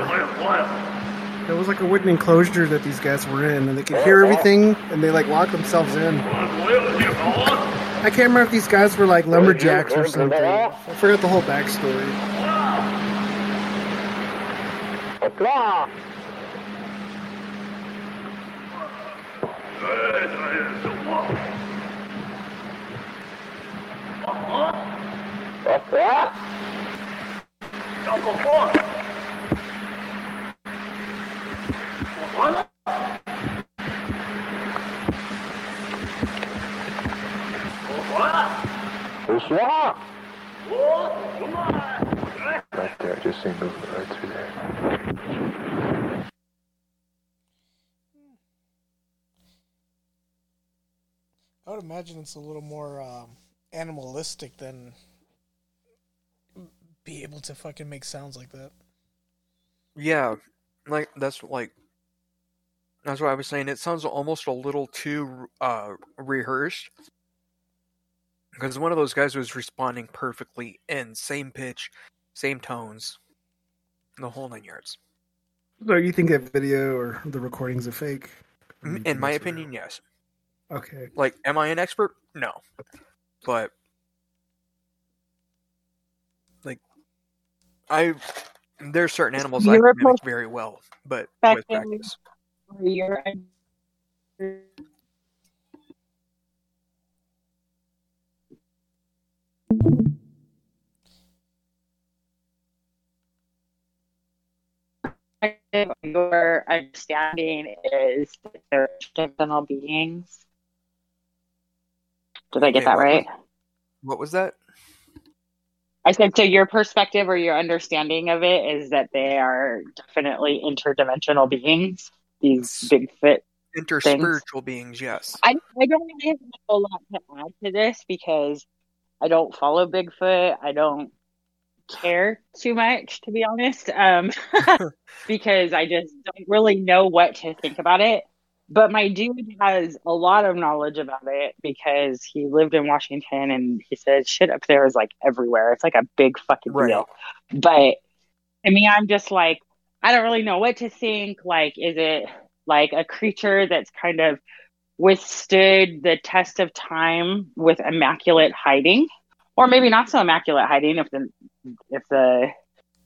It was like a wooden enclosure that these guys were in, and they could hear everything, and they like locked themselves in. I can't remember if these guys were like lumberjacks or something. I forgot the whole backstory.
Right there, I just right through there.
I would imagine it's a little more um, animalistic than be able to fucking make sounds like that.
Yeah, like that's like that's what I was saying. It sounds almost a little too uh, rehearsed because one of those guys was responding perfectly in same pitch, same tones, the whole nine yards.
So you think that video or the recordings are fake?
In my
it's real?
opinion, yes.
Okay.
Like, am I an expert? No, but like, I there's certain animals I
You're
can mimic very well, but with practice.
You're your understanding is that they're dimensional beings. Did I get that
what
right?
was- What was that?
I said, so your perspective or your understanding of it is that they are definitely interdimensional beings, these Bigfoot things.
Interspiritual beings, yes.
I, I don't really have a whole lot to add to this because I don't follow Bigfoot. I don't care too much, to be honest, um, because I just don't really know what to think about it. But my dude has a lot of knowledge about it because he lived in Washington and he said shit up there is like everywhere. It's like a big fucking
Right.
deal. But I mean, I'm just like, I don't really know what to think. Like, is it like a creature that's kind of withstood the test of time with immaculate hiding? Or maybe not so immaculate hiding if the if the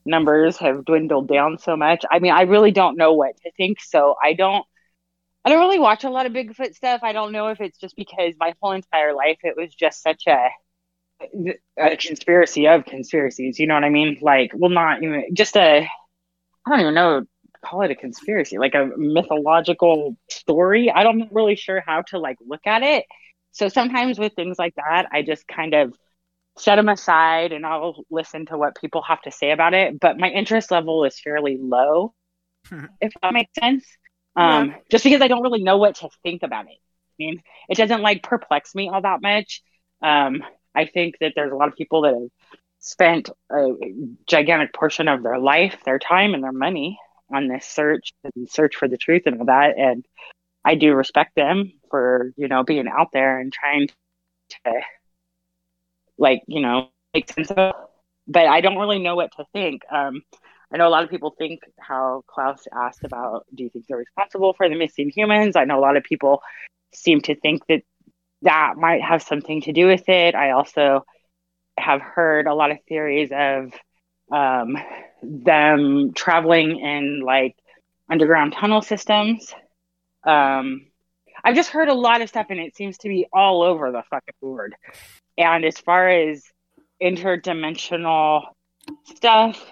numbers have dwindled down so much. I mean, I really don't know what to think, so I don't I don't really watch a lot of Bigfoot stuff. I don't know if it's just because my whole entire life it was just such a a conspiracy of conspiracies. You know what I mean? Like, well, not even just a. I don't even know. Call it a conspiracy, like a mythological story. I don't really sure how to like look at it. So sometimes with things like that, I just kind of set them aside and I'll listen to what people have to say about it. But my interest level is fairly low, if that makes sense. Um, just because I don't really know what to think about it. I mean, it doesn't like perplex me all that much. Um, I think that there's a lot of people that have spent a gigantic portion of their life, their time, and their money on this search and search for the truth and all that. And I do respect them for, you know, being out there and trying to, like, you know, make sense of it. But I don't really know what to think. Um, I know a lot of people think how Klaus asked about do you think they're responsible for the missing humans? I know a lot of people seem to think that that might have something to do with it. I also have heard a lot of theories of um, them traveling in like underground tunnel systems. Um, I've just heard a lot of stuff, and it seems to be all over the fucking board. And as far as interdimensional stuff,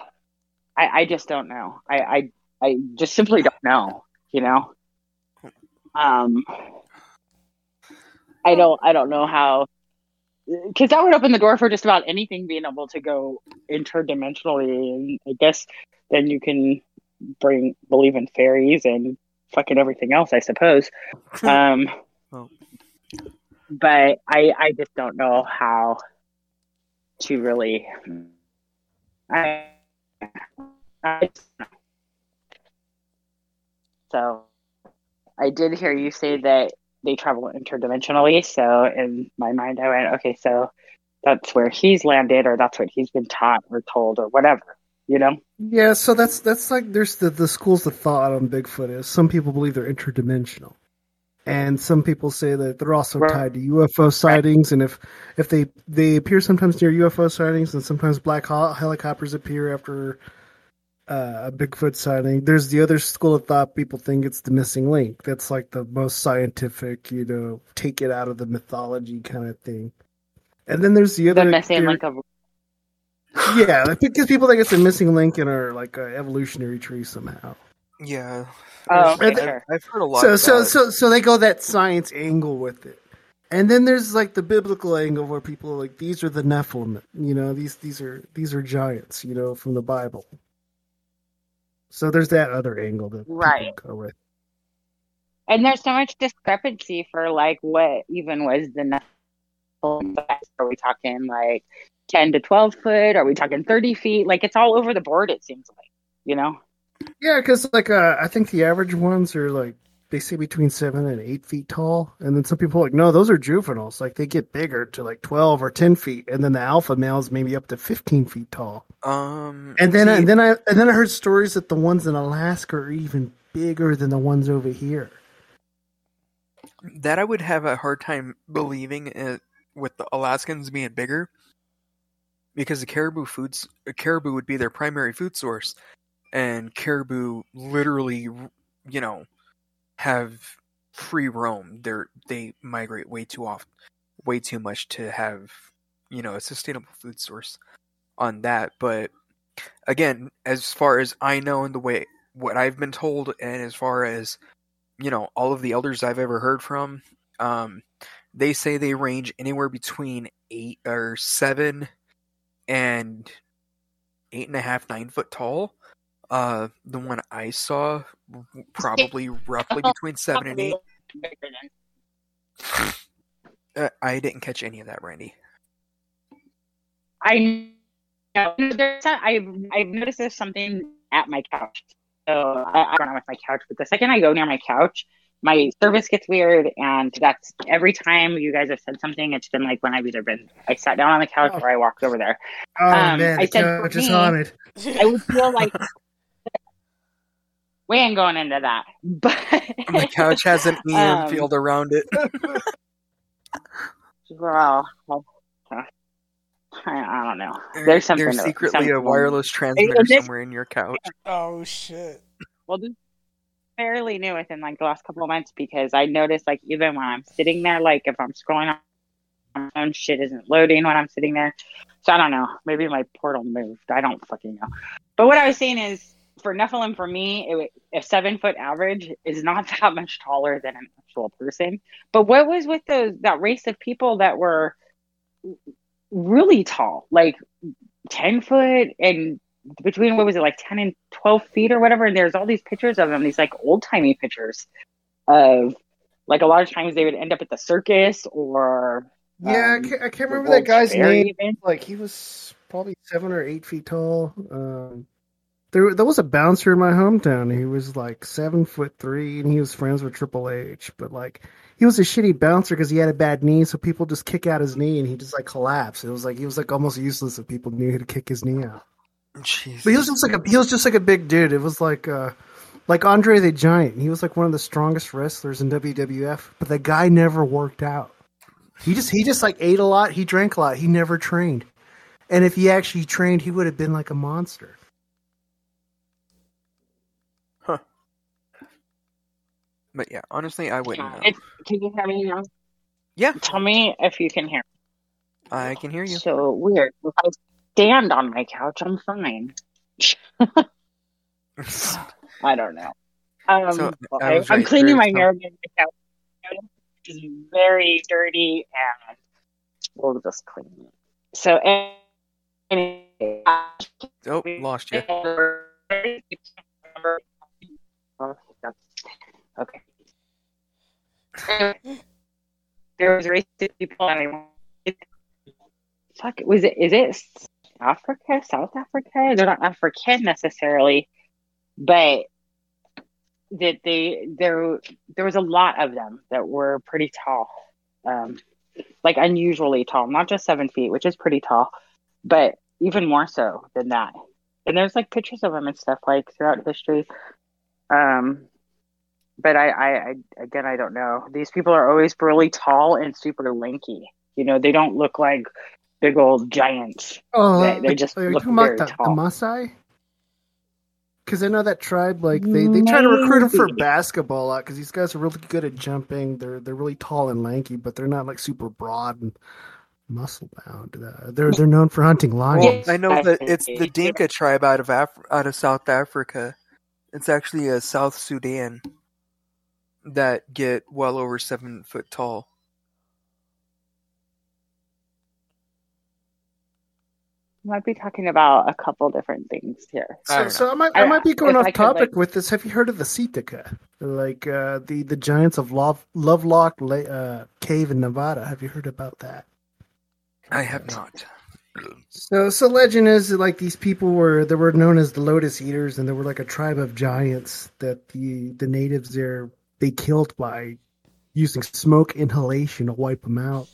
I, I just don't know. I, I I just simply don't know. You know. Um. I don't. I don't know how. Because that would open the door for just about anything being able to go interdimensionally, and I guess then you can bring believe in fairies and fucking everything else, I suppose. Um.
Well.
But I I just don't know how to really. I, so I did hear you say that they travel interdimensionally. So in my mind, I went, okay, so that's where he's landed, or that's what he's been taught or told, or whatever. You know?
Yeah, so that's that's like there's the the schools of thought on Bigfoot is some people believe they're interdimensional, and some people say that they're also tied to UFO sightings, and if if they they appear sometimes near UFO sightings, and sometimes black helicopters appear after uh, a Bigfoot sighting. There's the other school of thought. People think it's the missing link. That's like the most scientific, you know, take it out of the mythology kind of thing. And then there's the other
The missing
theory-
link of
yeah, because people think it's a missing link in our like uh, evolutionary tree somehow.
Yeah.
Oh, okay, sure.
I've heard a lot
So
of
so
that.
so so they go that science angle with it. And then there's like the biblical angle where people are like these are the Nephilim, you know, these these are these are giants, you know, from the Bible. So there's that other angle that people
Right.
go with.
And there's so much discrepancy for like what even was the Nephilim. Are we talking like ten to twelve foot? Are we talking thirty feet? Like it's all over the board. It seems like you know.
Yeah, because like uh, I think the average ones are like they say between seven and eight feet tall, and then some people are like no, those are juveniles. Like they get bigger to like twelve or ten feet, and then the alpha males maybe up to fifteen feet tall.
Um,
And then
see,
and then I and then I heard stories that the ones in Alaska are even bigger than the ones over here.
that I would have a hard time believing it, with the Alaskans being bigger, because the caribou foods caribou would be their primary food source, and caribou literally, you know, have free roam. They're they migrate way too often, way too much to have, you know, a sustainable food source on that. But again, as far as I know and the way what I've been told, and as far as you know, all of the elders I've ever heard from, um, they say they range anywhere between eight or seven and eight and a half, nine foot tall. Uh, the one I saw, probably roughly between seven and eight. Uh, I didn't catch any of that, Randy.
I know there's a, I've I've noticed there's something at my couch. So I, I don't know with my couch, but the second I go near my couch, my service gets weird, and that's every time you guys have said something. It's been like when I've either been I sat down on the couch or I walked over there.
Oh
Um,
man,
I
the
said for
couch is
me-
haunted.
I would feel like we ain't going into that, but
The couch has an EM
Um,
field around it.
well, I, I don't know. There's something.
There's secretly a
something-
wireless transmitter
And this-
somewhere in your couch.
Oh shit.
Well, this is fairly new within like the last couple of months because I noticed like even when I'm sitting there, like if I'm scrolling on my phone, shit isn't loading when I'm sitting there. So I don't know. Maybe my portal moved. I don't fucking know. But what I was saying is, for Nephilim, for me, it, a seven foot average is not that much taller than an actual person. But what was with those that race of people that were really tall, like ten foot and between what was it like 10 and 12 feet or whatever and there's all these pictures of them these like old timey pictures of like a lot of times they would end up at the circus or
Yeah, I
um,
can't, I can't remember that guy's name. Like he was probably seven or eight feet tall. Um, there, there was a bouncer in my hometown. He was like seven foot three, and he was friends with Triple H. But like, he was a shitty bouncer because he had a bad knee, so people just kick out his knee, and he just like collapsed. It was like he was like almost useless if people knew how to kick his knee out.
Jeez.
But he was just like a he was just like a big dude. It was like uh like Andre the Giant. He was like one of the strongest wrestlers in WWF, but the guy never worked out. He just he just like ate a lot, he drank a lot, he never trained. And if he actually trained, he would have been like a monster.
But yeah, honestly, I wouldn't know.
It's, can you hear me now
yeah
tell me if you can hear
I can hear you.
so weird if i stand on my couch i'm fine i don't know um
So, I
i'm
right.
cleaning my
There's
hair my couch is very dirty and we'll just clean it so anyway,
Oh, lost you.
Okay. There was of people and fuck was it is it Africa, South Africa? They're not African necessarily, but that they there there was a lot of them that were pretty tall. Um like unusually tall, not just seven feet, which is pretty tall, but even more so than that. And there's like pictures of them and stuff like throughout history. Um, but I, I, I, again, I don't know. These people are always really tall and super lanky. You know, they don't look like big old giants.
Oh,
they, they
like,
just
are you
look
talking
very
about the, the. Maasai? Because I know that tribe, like they, they try to recruit him for basketball a lot because these guys are really good at jumping. They're they're really tall and lanky, but they're not like super broad and muscle bound. Uh, they're they're known for hunting
Well,
lions.
I know that it's the Dinka tribe out of Af- out of South Africa. It's actually a South Sudan that get well over seven foot tall.
Might be talking about a couple different things here.
So, so I might I, might be going off topic with this. Have you heard of the Sitka? Like uh, the the giants of Love Lovelock La- uh, Cave in Nevada. Have you heard about that?
I have not.
So, so legend is that like these people were they were known as the Lotus Eaters, and they were like a tribe of giants that the the natives there they killed by using smoke inhalation to wipe them out.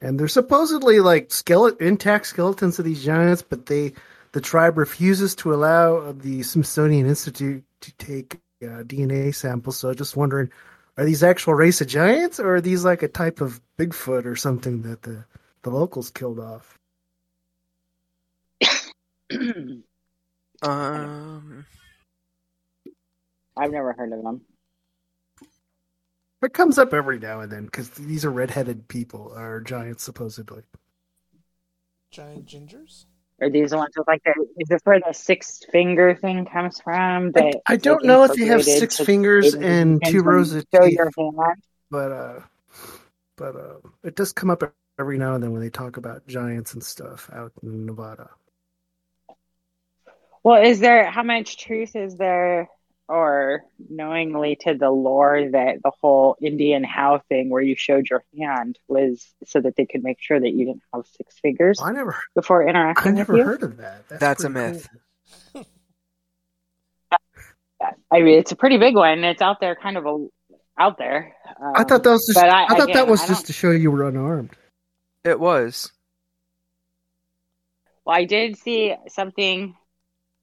And they're supposedly like skeleton intact skeletons of these giants, but they the tribe refuses to allow the Smithsonian Institute to take uh, DNA samples. So, just wondering, are these actual race of giants, or are these like a type of Bigfoot or something that the the locals killed off?
Um,
I've never heard of them.
It comes up every now and then because these are redheaded people, or giants supposedly.
Giant gingers?
Are these the ones with like the? Is this where the six finger thing comes from? That
I
it's,
don't
like,
know if they have six fingers and two rows of
show
teeth,
your hand.
but uh, but uh, it does come up every now and then when they talk about giants and stuff out in Nevada.
Well, is there how much truth is there, or knowingly to the lore that the whole Indian How thing, where you showed your hand, was so that they could make sure that you didn't have six fingers
I never,
before interacting
I never
with you?
heard of that. That's,
That's a myth.
cool.
I mean, it's a pretty big one. It's out there, kind of a, out there. Um,
I thought that was just. I,
I,
thought
again,
that was just to show you were unarmed.
It was.
Well, I did see something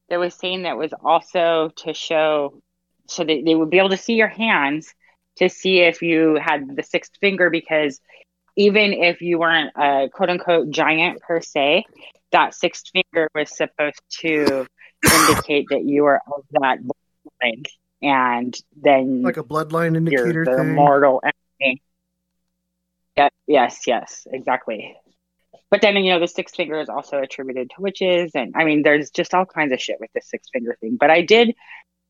that was saying that was also to show so that they would be able to see your hands to see if you had the sixth finger because even if you weren't a quote unquote giant per se, that sixth finger was supposed to indicate that you were of that bloodline. And then
Like a bloodline indicator
the
thing.
mortal enemy. Yeah, yes, yes, exactly. But then you know the six finger is also attributed to witches, and I mean there's just all kinds of shit with the six finger thing. But I did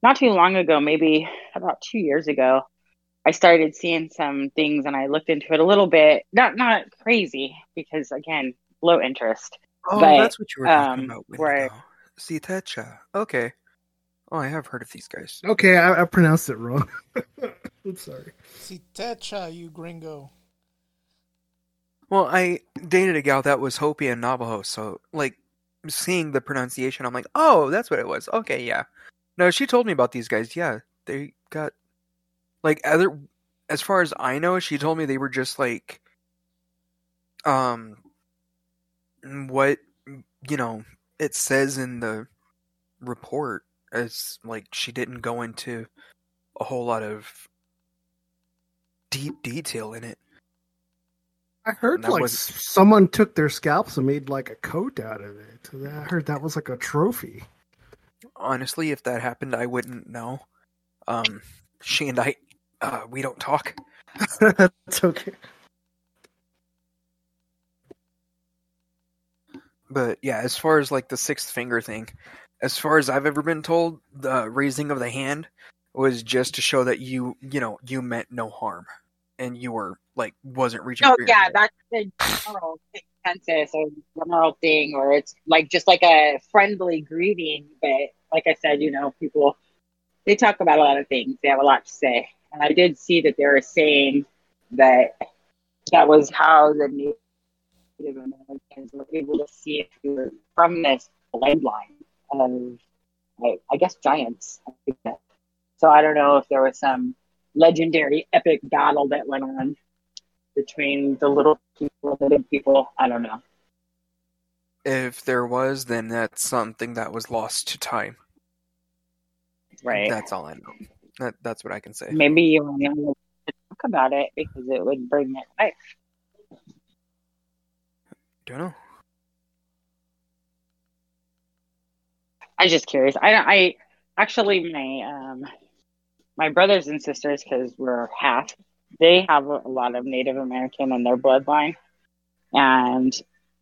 not too long ago, maybe about two years ago, I started seeing some things, and I looked into it a little bit. Not not crazy because again, low interest.
Oh,
but,
that's what you were talking
um,
about.
Where
Si-Te-Cah. Okay. Oh, I have heard of these guys.
Okay, I, I pronounced it wrong. I'm sorry.
Si-Te-Cah, you gringo.
Well, I dated a gal that was Hopi and Navajo, so like seeing the pronunciation, I'm like, oh, that's what it was. Okay, yeah. No, she told me about these guys. Yeah, they got like other. As far as I know, she told me they were just like, um, what you know it says in the report. As like she didn't go into a whole lot of deep detail in it.
I heard like
was-
someone took their scalps and made like a coat out of it. I heard that was like a trophy.
honestly, if that happened, I wouldn't know. Um, she and I, uh, we don't talk.
That's okay.
But yeah, as far as like the sixth finger thing, as far as I've ever been told, the raising of the hand was just to show that you, you know, you meant no harm, and you were like wasn't reaching.
Oh yeah, that's the general consensus or general thing, or it's like just like a friendly greeting. But like I said, you know, people they talk about a lot of things. They have a lot to say, and I did see that they were saying that that was how the Native Americans were able to see if you were from this bloodline of, I, I guess, giants. So I don't know if there was some legendary epic battle that went on between the little people and the big people. I don't know.
If there was, then that's something that was lost to time.
Right.
That's all I know. That that's what I can say.
Maybe you want to talk about it because it would bring it life.
Don't know.
I'm just curious. I. I Actually, my um, my brothers and sisters, because we're half, they have a lot of Native American in their bloodline, and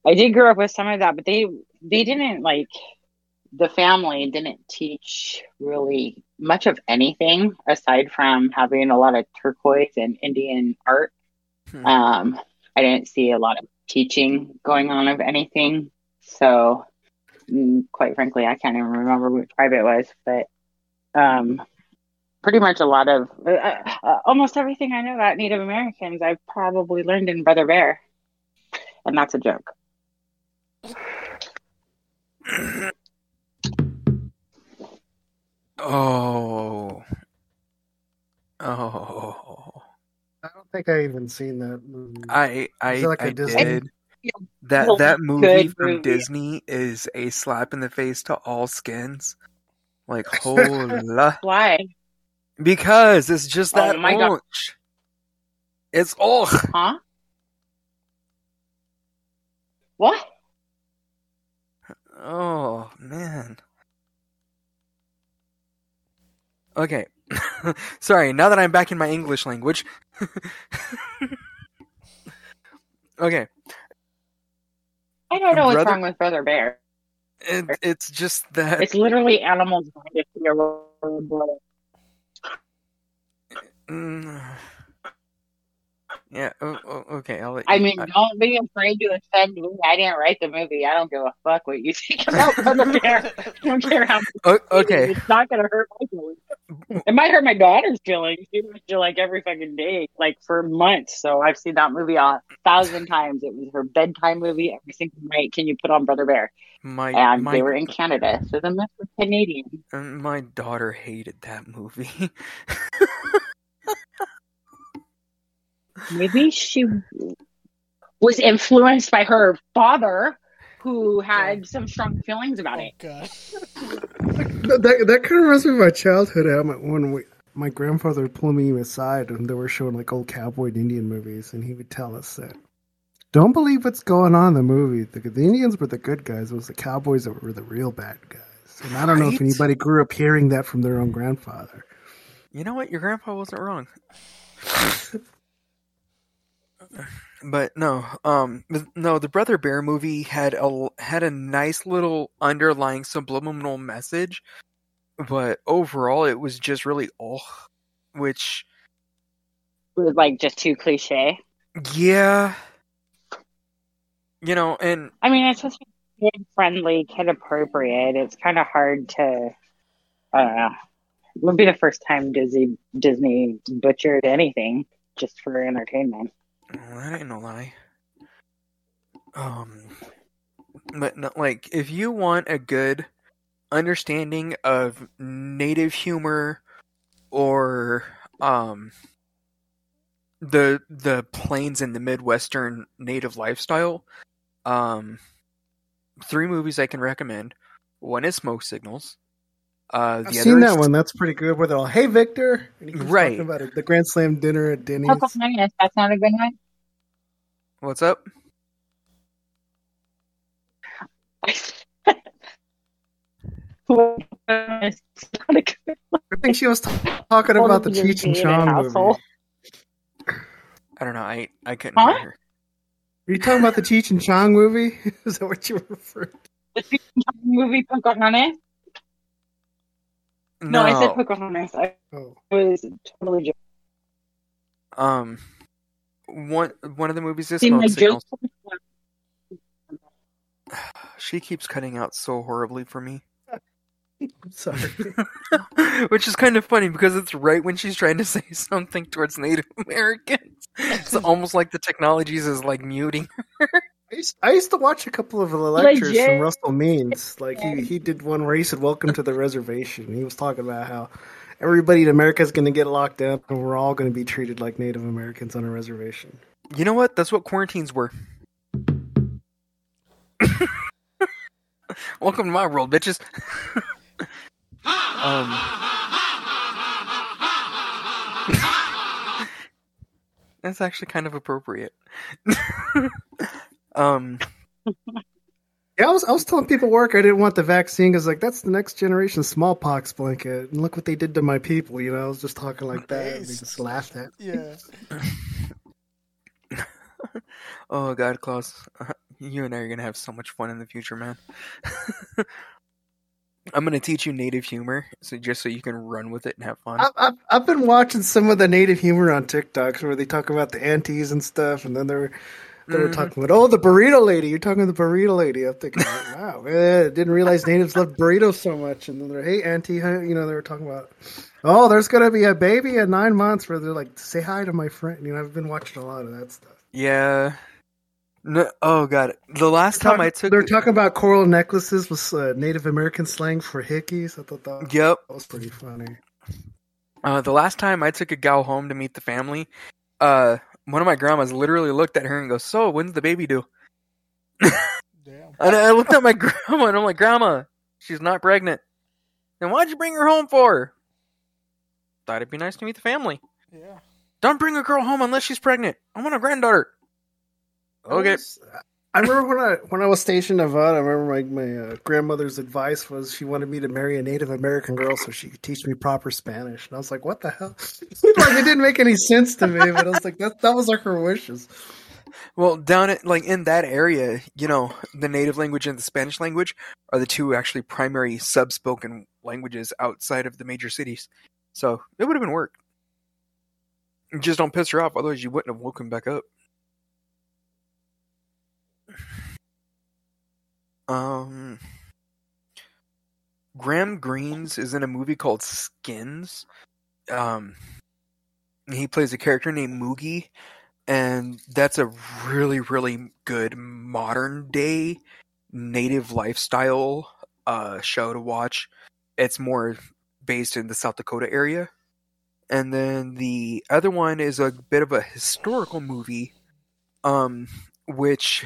I did grow up with some of that, but they they didn't like the family didn't teach really much of anything aside from having a lot of turquoise and Indian art.
Hmm.
Um, I didn't see a lot of teaching going on of anything. So, mm, quite frankly, I can't even remember which tribe it was, but um, pretty much a lot of uh, uh, almost everything I know about Native Americans, I've probably learned in Brother Bear, and that's a joke.
Oh. Oh.
I don't think I even seen that movie.
I I,
Is like a
I
Disney-
did. That that movie
good
from
movie.
Disney is a slap in the face to all skins. Like hola.
Why?
Because it's just
Oh
that
my God.
It's oh
Huh? What?
oh man. Okay. Sorry, now that I'm back in my English language. okay.
I don't know what's wrong with Brother Bear.
It, it's just that
It's literally animals going to see a road blow.
Mm. Yeah. Oh, okay. I'll let
I
you-
mean, don't be afraid to offend me. I didn't write the movie. I don't give a fuck what you think about Brother Bear. I don't care how.
Okay.
It's not gonna hurt my feelings. It might hurt my daughter's feelings. She it like every fucking day, like for months. So I've seen that movie a thousand times. It was her bedtime movie every single night. Can you put on Brother Bear?
My
And
my
they were in Canada, so the myth was Canadian.
my daughter hated that movie.
Maybe she was influenced by her father, who had some strong feelings about it.
Oh,
that, that, that kind of reminds me of my childhood. How my, when we, my grandfather pulled me aside and they were showing like old cowboy and Indian movies, and he would tell us that don't believe what's going on in the movie. The, the Indians were the good guys; it was the cowboys that were the real bad guys. And I don't know if anybody grew up hearing that from their own grandfather.
You know what? Your grandpa wasn't wrong. but no, um, no. The Brother Bear movie had a had a nice little underlying subliminal message, but overall, it was just really oh, which
It was like just too cliche.
yeah, you know, and
I mean, it's just kid friendly, kid appropriate. It's kind of hard to. I don't know. It would be the first time Disney Disney butchered anything just for entertainment.
That ain't no lie. Um, but no, like, if you want a good understanding of native humor or um the the plains and the midwestern native lifestyle, um, three movies I can recommend. One is Smoke Signals. Uh, the
I've seen that one. That's pretty good. Where they're all, "Hey, Victor," and he
Right.
talking about it, the Grand Slam dinner at Denny's.
Pocahontas, that's not a good one.
What's up?
It's not a good one.
I think she was t- talking about the Cheech and Chong movie.
I don't know. I I couldn't
Huh?
hear her.
Are you talking about the Cheech and Chong movie? Is that what you were referring? to?
The Cheech and Chong movie Pocahontas. No, I said Pocahontas. I
Oh.
was totally joking.
Um, one one of the movies is
See, my joke.
She keeps cutting out so horribly for me.
I'm sorry.
Which is kind of funny because it's right when she's trying to say something towards Native Americans. It's almost like the technologies is like muting.
I used, I used to watch a couple of the lectures
Legit.
from Russell Means. Like he, he did one where he said, "Welcome to the reservation." He was talking about how everybody in America is going to get locked up, and we're all going to be treated like Native Americans on a reservation.
You know what? That's what quarantines were. Welcome to my world, bitches. um, that's actually kind of appropriate. Um,
Yeah, I was I was telling people at work I didn't want the vaccine because like that's the next generation smallpox blanket, and look what they did to my people. You know, I was just talking like that, and they just laughed at. me.
Yeah.
Oh God, Klaus, you and I are gonna have so much fun in the future, man. I'm gonna teach you native humor, so just so you can run with it and have fun.
I've, I've I've been watching some of the native humor on TikToks where they talk about the aunties and stuff, and then they're they're
Mhm.
talking about oh the burrito lady. You're talking to the burrito lady. I'm thinking, wow, man, didn't realize natives love burritos so much. And then they're hey auntie, huh?" you know they were talking about oh there's gonna be a baby at nine months where they're like say hi to my friend. You know I've been watching a lot of that stuff.
Yeah. No, oh God, the last time I took
they're talking about coral necklaces with uh, Native American slang for hickeys. I thought that,
Yep.
that was pretty funny.
Uh, the last time I took a gal home to meet the family, uh, one of my grandmas literally looked at her and goes, "So, when's the baby due?" And I looked at my grandma and I'm like, "Grandma, she's not pregnant. Then why'd you bring her home for?" Thought it'd be nice to meet the family.
Yeah.
Don't bring a girl home unless she's pregnant. I want a granddaughter. Okay.
I remember when I when I was stationed in Nevada. I remember my my uh, grandmother's advice was she wanted me to marry a Native American girl so she could teach me proper Spanish. And I was like, "What the hell?" like it didn't make any sense to me, but I was like, "That that was like her wishes."
Well, down at like in that area, you know, the native language and the Spanish language are the two actually primary sub-spoken languages outside of the major cities. So it would have been work. Just don't piss her off, otherwise you wouldn't have woken back up. Um, Graham Greene's is in a movie called Skins. Um, he plays a character named Mogie, and that's a really, really good modern day native lifestyle uh, show to watch. It's more based in the South Dakota area. And then the other one is a bit of a historical movie, um, which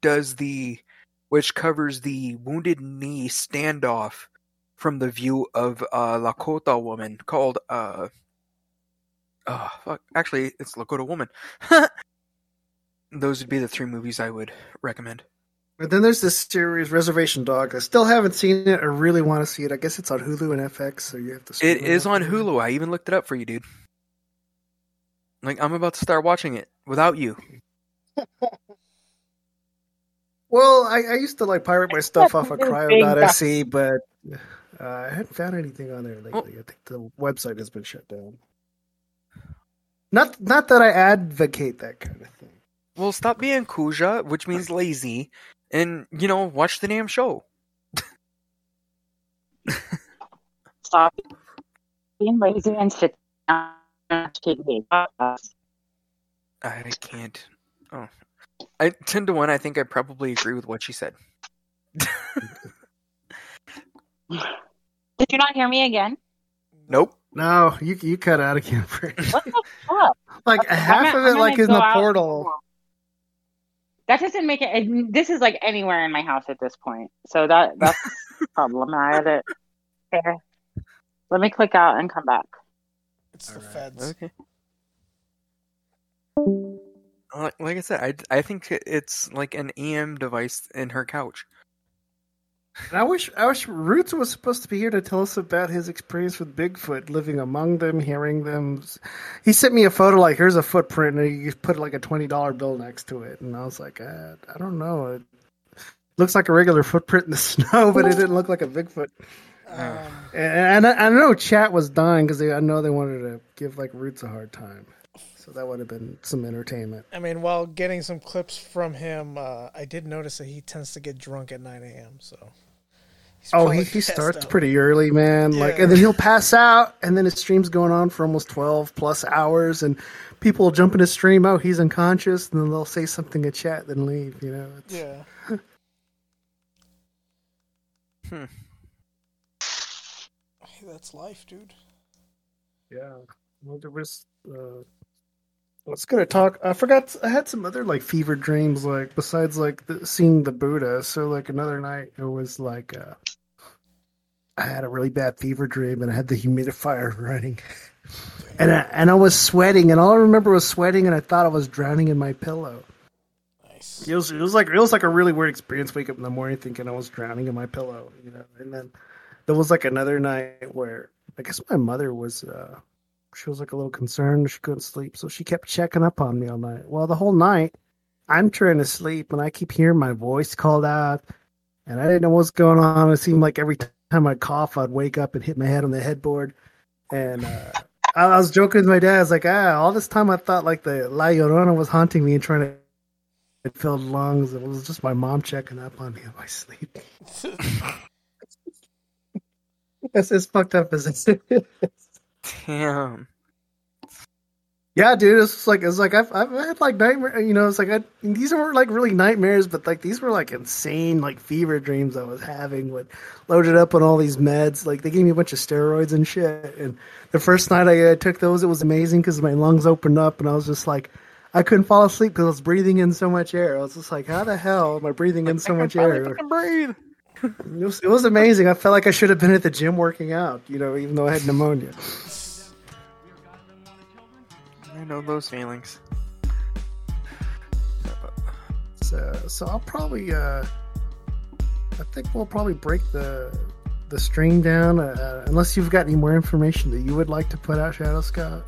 does the which covers the Wounded Knee standoff from the view of a Lakota woman called uh uh fuck actually it's Lakota woman. Those would be the three movies I would recommend.
But then there's this series Reservation Dog. I still haven't seen it. I really want to see it. I guess it's on Hulu and FX, so you have to. stream
It is on Hulu. I even looked it up for you, dude. Like I'm about to start watching it without you.
Well, I, I used to like pirate my stuff off of
Big
cryo.se, but uh, I haven't found anything on there lately. I think the website has been shut down. Not not that I advocate that kind of thing.
Well, stop being kuja, which means lazy, and you know, watch the damn show.
Stop being lazy and sit down and watch TV.
I can't. Oh, I ten to one. I think I probably agree with what she said.
Did you not hear me again?
Nope.
No, you you cut out again. Brady.
What the fuck?
like
Okay,
half
I'm
of it, like in the
go out.
portal.
That doesn't make it. This is like anywhere in my house at this point, so that that's problematic. Okay. Let me click out and come back.
It's the feds.
Okay. Like, like I said, I I think it's like an EM device in her couch.
And I wish I wish Roots was supposed to be here to tell us about his experience with Bigfoot, living among them, hearing them. He sent me a photo like here's a footprint, and he put like a twenty dollar bill next to it, and I was like, uh, I don't know. It looks like a regular footprint in the snow, but it didn't look like a Bigfoot.
Um,
And, and I, I know chat was dying because I know they wanted to give like Roots a hard time, so that would have been some entertainment.
I mean, while getting some clips from him, uh, I did notice that he tends to get drunk at 9 a.m. So. he's
Oh, he, he starts
out.
pretty early, man. Like, and then he'll pass out, and then his stream's going on for almost twelve plus hours, and people will jump in his stream. Oh, he's unconscious, and then they'll say something in chat, then leave. You know, it's,
Yeah.
Hmm.
Hey, that's life, dude.
yeah. Well, there was. Uh, I was gonna talk. I forgot. I had some other like fever dreams, like besides like the, seeing the Buddha. So like another night, it was like uh, I had a really bad fever dream, and I had the humidifier running, and I, and I was sweating, and all I remember was sweating, and I thought I was drowning in my pillow.
Nice.
It was it was like it was like a really weird experience. Wake up in the morning thinking I was drowning in my pillow, you know. And then there was like another night where I guess my mother was uh she was like a little concerned. She couldn't sleep, so she kept checking up on me all night. Well, the whole night I'm trying to sleep, and I keep hearing my voice called out, and I didn't know what's going on. It seemed like every time I cough, I'd wake up and hit my head on the headboard. And uh, I, I was joking with my dad. I was like, ah, all this time I thought like the La Llorona was haunting me and trying to it filled lungs. It was just my mom checking up on me in my sleep. That's as fucked up as it is.
Damn.
Yeah, dude, it's like it's like I've I've had like nightmare. You know, it's like I, these weren't like really nightmares, but like these were like insane like fever dreams I was having. With loaded up on all these meds, like they gave me a bunch of steroids and shit. And the first night I, I took those, it was amazing because my lungs opened up, and I was just like, I couldn't fall asleep because I was breathing in so much air. I was just like, how the hell am I breathing in so much air?
breathe.
It was, it was amazing. I felt like I should have been at the gym working out, you know, even though I had pneumonia.
I know those feelings.
So, so I'll probably, uh, I think we'll probably break the the stream down. Uh, unless you've got any more information that you would like to put out, Shadow Scott.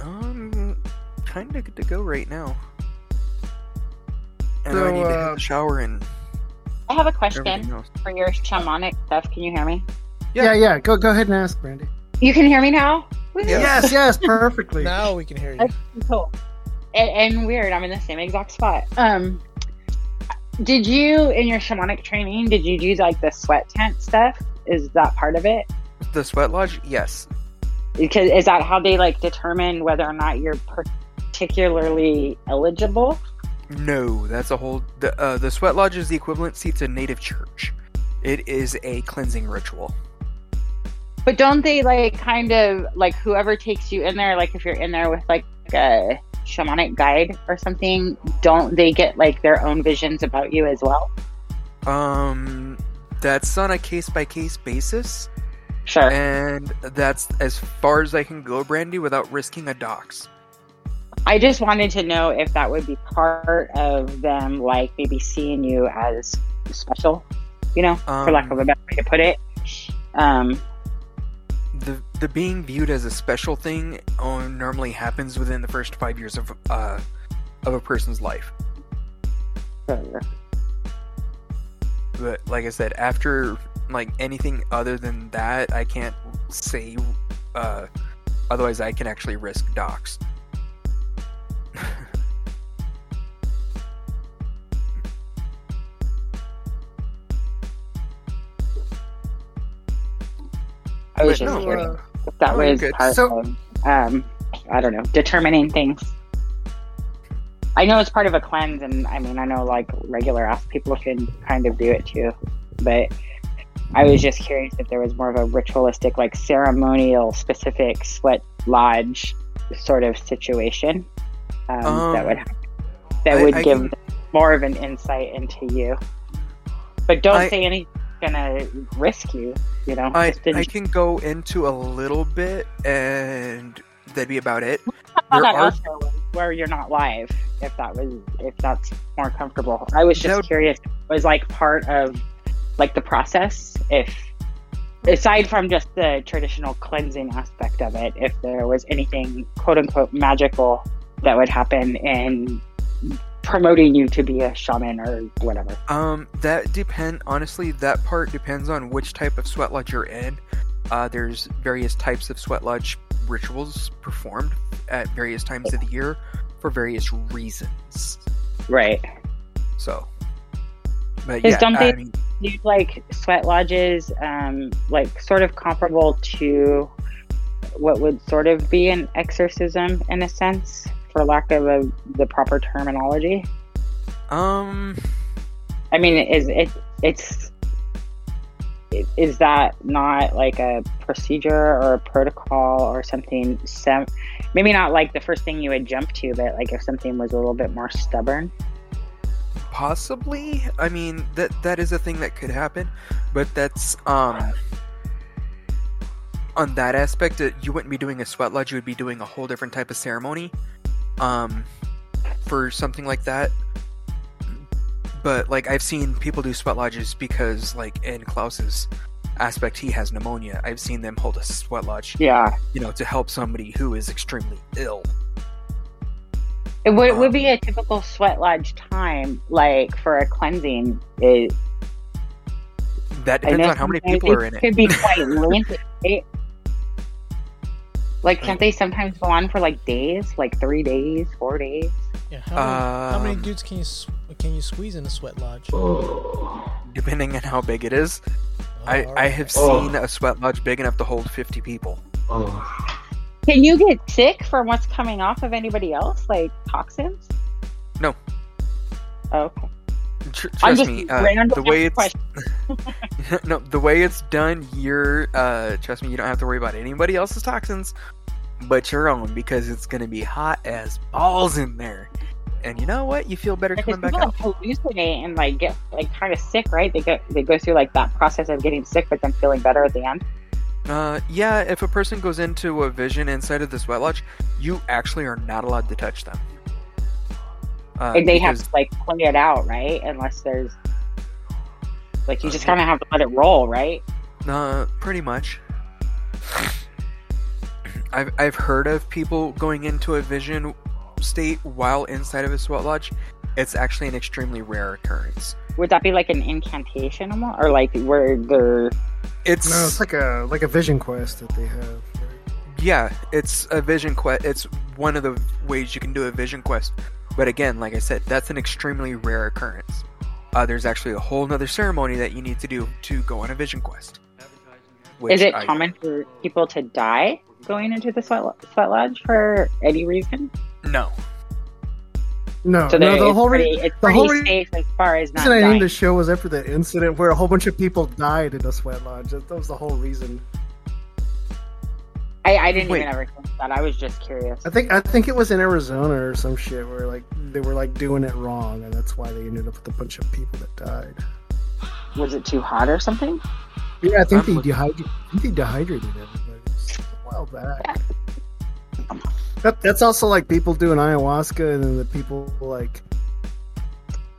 Um, kind of good to go right now. And I
So,
need to hit
uh,
the shower and
I have a question for your shamanic stuff. Can you hear me?
Yeah, yeah. Go go ahead and ask, Brandy.
You can hear me now?
Yes, yes, perfectly.
Now we can hear you.
That's cool. And, and weird, I'm in the same exact spot. Um, did you in your shamanic training? Did you do like the sweat tent stuff? Is that part of it?
the sweat lodge. Yes.
Because is that how they like determine whether or not you're particularly eligible?
No, that's a whole. The uh, the sweat lodge is the equivalency to native church. It is a cleansing ritual.
But don't they like kind of like whoever takes you in there, like if you're in there with like a shamanic guide or something, don't they get like their own visions about you as well?
Um, that's on a case by case basis.
Sure.
And that's as far as I can go, Brandy, without risking a dox.
I just wanted to know if that would be part of them, like maybe seeing you as special, you know, for lack of a better way to put it. Um,
the the being viewed as a special thing normally happens within the first five years of uh of a person's life. But like I said, after like anything other than that, I can't say. Uh, otherwise, I can actually risk docs.
I was
But
just
no,
curious
uh,
that
no,
was
good.
part
So-
of, um, I don't know, determining things. I know it's part of a cleanse, and I mean, I know like regular ass people can kind of do it too, but I was just curious if there was more of a ritualistic, like ceremonial, specific sweat lodge sort of situation um, that would
Um,
that
I-
would
I
give
can-
more of an insight into you. But don't
I-
say anything gonna risk you. You know,
I I can go into a little bit, and that'd be about it. There are
where you're not live if that was if that's more comfortable i was just
would-
curious was like part of like the process if aside from just the traditional cleansing aspect of it if there was anything quote unquote magical that would happen in promoting you to be a shaman or whatever
Um, that depend. Honestly, that part depends on which type of sweat lodge you're in. Uh, there's various types of sweat lodge rituals performed at various times of the year for various reasons.
right
So, but yeah, I mean,
do like sweat lodges, um, like sort of comparable to what would sort of be an exorcism in a sense, for lack of a, the proper terminology?
um,
I mean, is it it's is that not like a procedure or a protocol or something? Sem- maybe not like the first thing you would jump to, but like if something was a little bit more stubborn.
possibly. I mean, that that is a thing that could happen, but that's um. On that aspect, uh, you wouldn't be doing a sweat lodge. You would be doing a whole different type of ceremony. Um, for something like that. But like I've seen people do sweat lodges because like in Klaus's aspect he has pneumonia. I've seen them hold a sweat lodge.
Yeah.
You know, to help somebody who is extremely ill.
It would, it would be a typical sweat lodge time, like for a cleansing. It,
That depends on how many people are in it.
Could be quite lengthy. right? Like, can't they sometimes go on for like days, like three days, four days?
Yeah, how, many, how many
Um,
dudes can you can you squeeze in a sweat lodge?
Depending on how big it is. I, I
alright.
have
Oh.
seen a sweat lodge big enough to hold fifty people.
Can you get sick from what's coming off of anybody else, like toxins?
No.
Oh, okay.
Tr- trust me, uh, the way it's no, the way it's done, you're uh, trust me, you don't have to worry about anybody else's toxins, but your own because it's gonna be hot as balls in there. And you know what? You feel better
Because
coming back
people
out.
like hallucinate and like get like kind of sick, right? They go they go through like that process of getting sick, but then feeling better at the end.
Uh, yeah, if a person goes into a vision inside of the sweat lodge, you actually are not allowed to touch them. Uh,
and they have to like play it out, right? Unless there's like you just kind of have to let it roll, right?
Uh, pretty much. I've I've heard of people going into a vision state while inside of a sweat lodge. It's actually an extremely rare occurrence.
Would that be like an incantation or like where they're
It's
No, it's like a like a vision quest that they have.
yeah, it's a vision quest. It's one of the ways you can do a vision quest. But again, like I said, that's an extremely rare occurrence. Uh, there's actually a whole nother ceremony that you need to do to go on a vision quest.
is it
I-
common for people to die going into the sweat, lo- sweat lodge for any reason?
No.
No,
So
no, the
it's
whole
pretty,
re-
it's
the
pretty
whole re-
safe as far as not
reason I named the show was after the incident where a whole bunch of people died in a sweat lodge. That that was the whole reason.
I, I didn't
Wait.
even ever think that. I was just curious.
I think I think it was in Arizona or some shit where like they were like doing it wrong, and that's why they ended up with a bunch of people that died.
Was it too hot or something?
Yeah, I think they dehydrated. I think they dehydrated everybody. A while back. That, that's also like people doing ayahuasca, and then the people like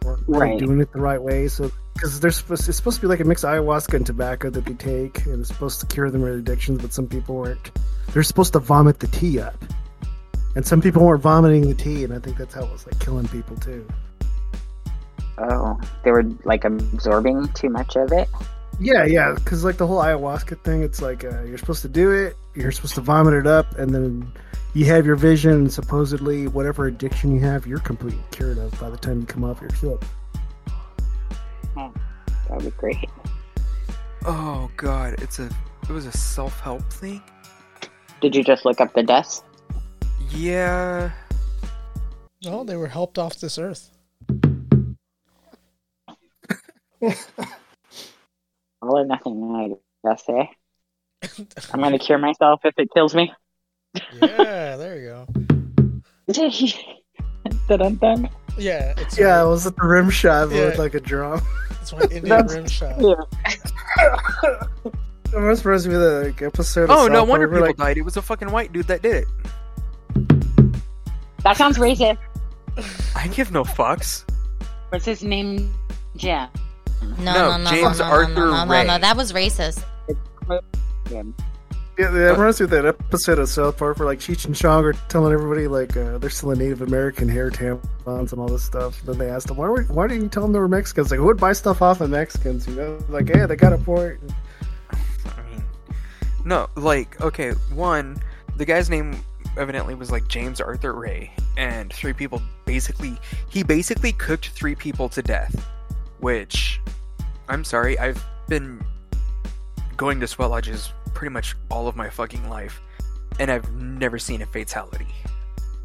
weren't
Right.
doing it the right way. So because they're supposed, it's supposed to be like a mix of ayahuasca and tobacco that they take, and it's supposed to cure them of their addictions. But some people weren't. They're supposed to vomit the tea up, and some people weren't vomiting the tea, and I think that's how it was like killing people too.
Oh, they were like absorbing too much of it.
Yeah, yeah, because like the whole ayahuasca thing, it's like uh, you're supposed to do it, you're supposed to vomit it up, and then you have your vision. And supposedly, whatever addiction you have, you're completely cured of by the time you come off your trip.
Oh, that would be great.
Oh god, it's a it was a self help thing.
Did you just look up the deaths?
Yeah.
No, they were helped off this earth.
All or nothing, I guess. Eh? I'm gonna cure myself if it kills me.
Yeah, there you go.
dun dun.
Yeah, it's
Yeah, it was at the rim shot
Yeah.
with like a drum.
It's my Indian
That's-
rim shot.
It was supposed to be the like, episode. Of
Oh no
South
wonder
Park
people
like,
died. It was a fucking white dude that did it.
That sounds racist.
I give no fucks.
What's his name? Jim.
No,
No,
no, no,
James
no, no,
Arthur
no, no, no,
Ray.
no, that was racist.
Yeah, that reminds me of that episode of South Park where like Cheech and Chong are telling everybody like uh, they're still a Native American hair tampons and all this stuff. then they asked them, why, were, why didn't you tell them they were Mexicans? Like, who would buy stuff off of Mexicans? You know, like, yeah, they got a point.
No, like okay, one, the guy's name evidently was like James Arthur Ray, and three people basically he basically cooked three people to death. Which, I'm sorry, I've been going to sweat lodges pretty much all of my fucking life, and I've never seen a fatality.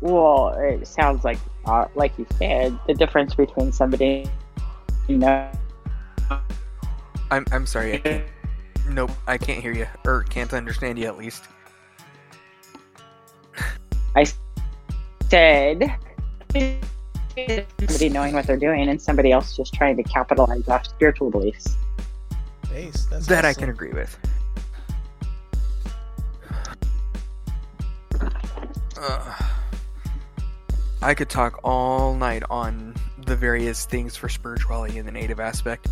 Well, it sounds like, uh, like you said, the difference between somebody, you know,
I'm I'm sorry, I can't. Nope, I can't hear you, or can't understand you at least.
I said somebody knowing what they're doing and somebody else just trying to capitalize off spiritual beliefs.
Base. That's
that I can agree with. Uh, I could talk all night on the various things for spirituality in the native aspect,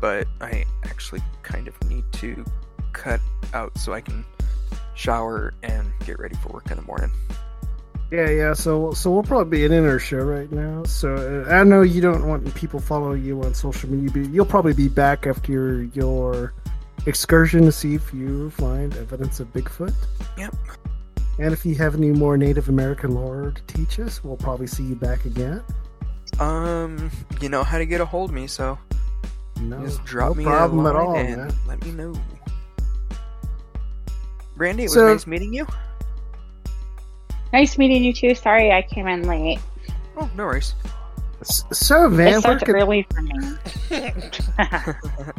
but I actually kind of need to cut out so I can shower and get ready for work in the morning.
Yeah, yeah. So, so we'll probably be in our show right now. So uh, I know you don't want people following you on social media, but you'll probably be back after your, your excursion to see if you find evidence of Bigfoot.
Yep.
And if you have any more Native American lore to teach us, we'll probably see you back again.
Um, you know how to get a hold of me, so
no,
just drop
no
me
problem
a
at all,
and
man.
let me know. Brandy, it was
So-
nice meeting you.
Nice meeting you too. Sorry I came in late.
Oh, no worries.
So Van,
it
where
starts
could,
early for me.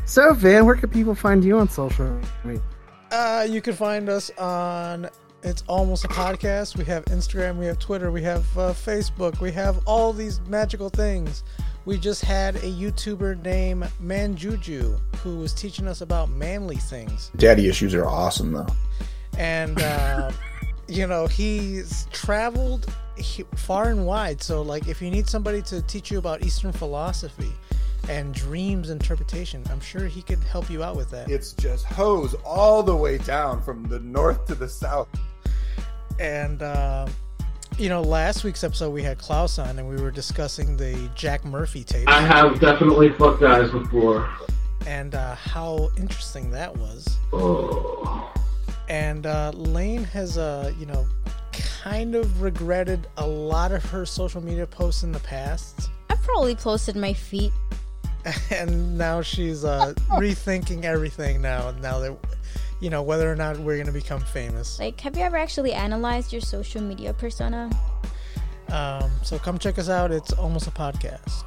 so Van, where can people find you on social media?
Uh, you can find us on It's Almost a Podcast. We have Instagram, we have Twitter, we have uh, Facebook, we have all these magical things. We just had a YouTuber named Manjuju who was teaching us about manly things.
Daddy issues are awesome though.
And, uh, you know, he's traveled far and wide. So, like, if you need somebody to teach you about Eastern philosophy and dreams interpretation, I'm sure he could help you out with that.
It's just hose all the way down from the north to the south.
And uh, you know, last week's episode we had Klaus on, and we were discussing the Jack Murphy tape.
I have definitely fucked guys before.
and uh, how interesting that was.
Oh.
And uh, Lane has, uh, you know, kind of regretted a lot of her social media posts in the past,
I've probably posted my feet.
and now she's uh, rethinking everything now. Now that you know whether or not we're gonna become famous.
Like, have you ever actually analyzed your social media persona?
Um, so come check us out. It's almost a podcast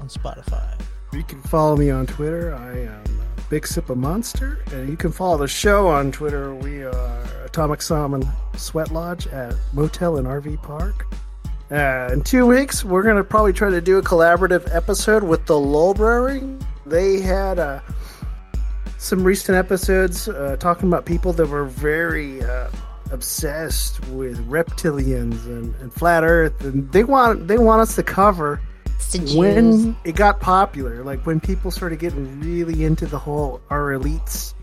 on Spotify.
You can follow me on Twitter. I am uh, Big Sip of Monster, and you can follow the show on Twitter. We are Atomic Salmon Sweat Lodge at Motel and RV Park. Uh, in two weeks, we're gonna probably try to do a collaborative episode with the Library. They had uh, some recent episodes uh, talking about people that were very uh, obsessed with reptilians and, and flat Earth, and they want they want us to cover when it got popular, like when people started getting really into the whole our elites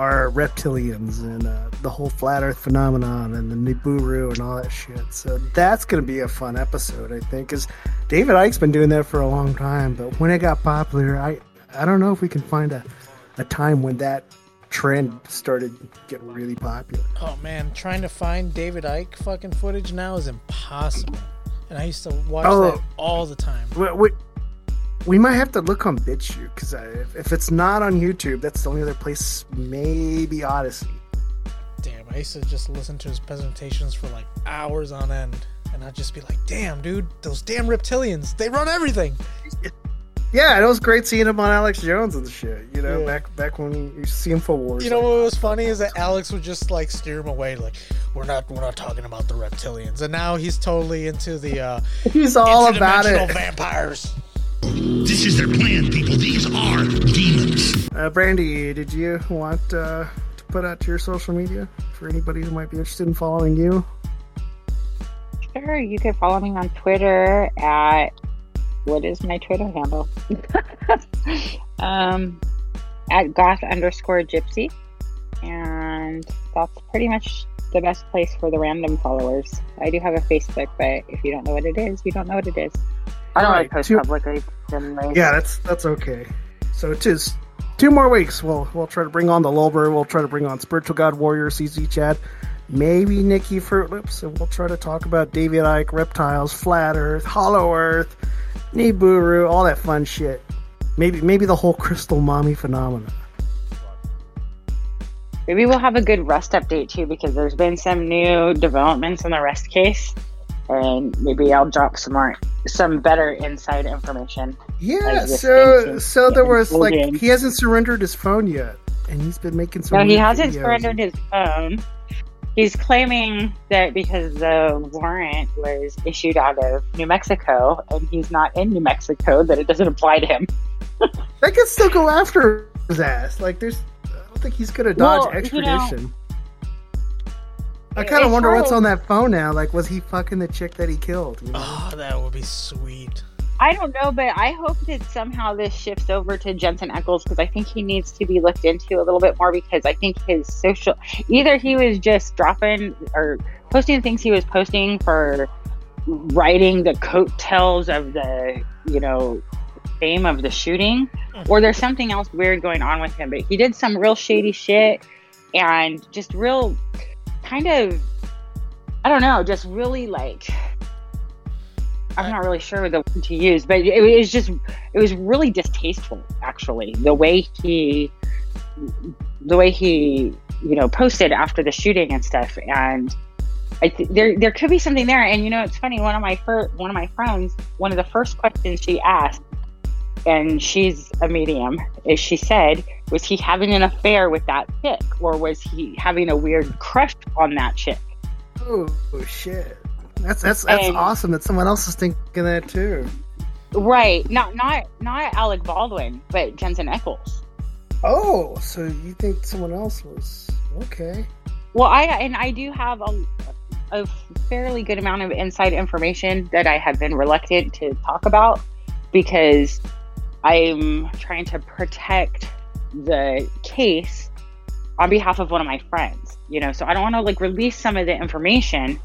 are reptilians and uh, the whole flat Earth phenomenon and the Nibiru and all that shit. So that's going to be a fun episode, I think, because David Icke's been doing that for a long time. But when it got popular, I I don't know if we can find a a time when that trend started getting really popular.
Oh man, trying to find David Icke fucking footage now is impossible. And I used to watch
Oh.
that all the time.
We, we, we might have to look on BitChute because if, if it's not on YouTube, that's the only other place. Maybe Odysee.
Damn, I used to just listen to his presentations for like hours on end. And I'd just be like, damn, dude, those damn reptilians, they run everything.
Yeah, it was great seeing him on Alex Jones and shit. You know,
Yeah.
back back when you see Infowars.
You know what was funny is that Alex would just like steer him away, like we're not we're not talking about the reptilians, and now he's totally into the uh,
He's all about it.
vampires.
This is their plan, people. These are demons.
Uh, Brandy, did you want uh, to put out to your social media for anybody who might be interested in following you?
Sure, you can follow me on Twitter at what is my Twitter handle? um, at goth underscore gypsy, and that's pretty much the best place for the random followers. I do have a Facebook, but if you don't know what it is, you don't know what it is. I don't
Alright,
like post
two-
publicly. anyways.
Yeah, that's that's okay. So it is two more weeks. We'll we'll try to bring on the Lulber. We'll try to bring on Spiritual God Warrior, CZ Chad, maybe Nikki Fruit Loops, and we'll try to talk about David Icke, reptiles, flat Earth, Hollow Earth, Nibiru, all that fun shit. Maybe maybe the whole crystal mommy phenomenon.
Maybe we'll have a good Rust update too, because there's been some new developments in the Rust case, and maybe I'll drop some more, some better inside information.
Yeah, so so there was like he hasn't surrendered his phone yet, and he's been making some.
No, he hasn't
videos.
surrendered his phone. He's claiming that because the warrant was issued out of New Mexico and he's not in New Mexico, that it doesn't apply to him.
They can still go after his ass. Like there's, I don't think he's gonna dodge
Well, you know-
extradition. I kind of wonder what's on that phone now. Like, was he fucking the chick that he killed? You know?
Oh, that would be sweet.
I don't know, but I hope that somehow this shifts over to Jensen Ackles because I think he needs to be looked into a little bit more because I think his social either he was just dropping or posting things he was posting for writing the coattails of the you know fame of the shooting or there's something else weird going on with him but he did some real shady shit and just real kind of I don't know just really like I'm not really sure the word to use, but it was just it was really distasteful actually. The way he the way he you know posted after the shooting and stuff and I th- there there could be something there. And you know it's funny one of my fir- one of my friends one of the first questions she asked and she's a medium is she said was he having an affair with that chick or was he having a weird crush on that chick
Oh, shit. That's that's that's
And-
awesome that someone else is thinking that too.
right not not not Alec Baldwin but Jensen Ackles
Oh, so you think someone else was okay?
Well, I and I do have a, a fairly good amount of inside information that I have been reluctant to talk about because I'm trying to protect the case on behalf of one of my friends. You know, so I don't want to like release some of the information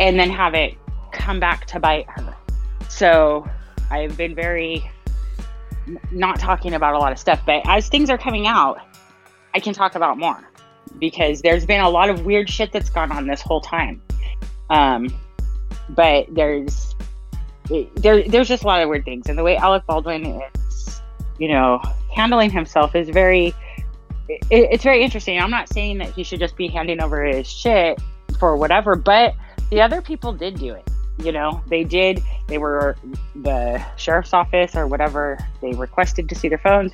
and then have it come back to bite her. So I've been very not talking about a lot of stuff, but as things are coming out, I can talk about more because there's been a lot of weird shit that's gone on this whole time. Um, but there's there there's just a lot of weird things, and the way Alec Baldwin is, you know, handling himself is very it, it's very interesting. I'm not saying that he should just be handing over his shit for whatever, but the other people did do it. You know, they did. They were the sheriff's office or whatever. They requested to see their phones.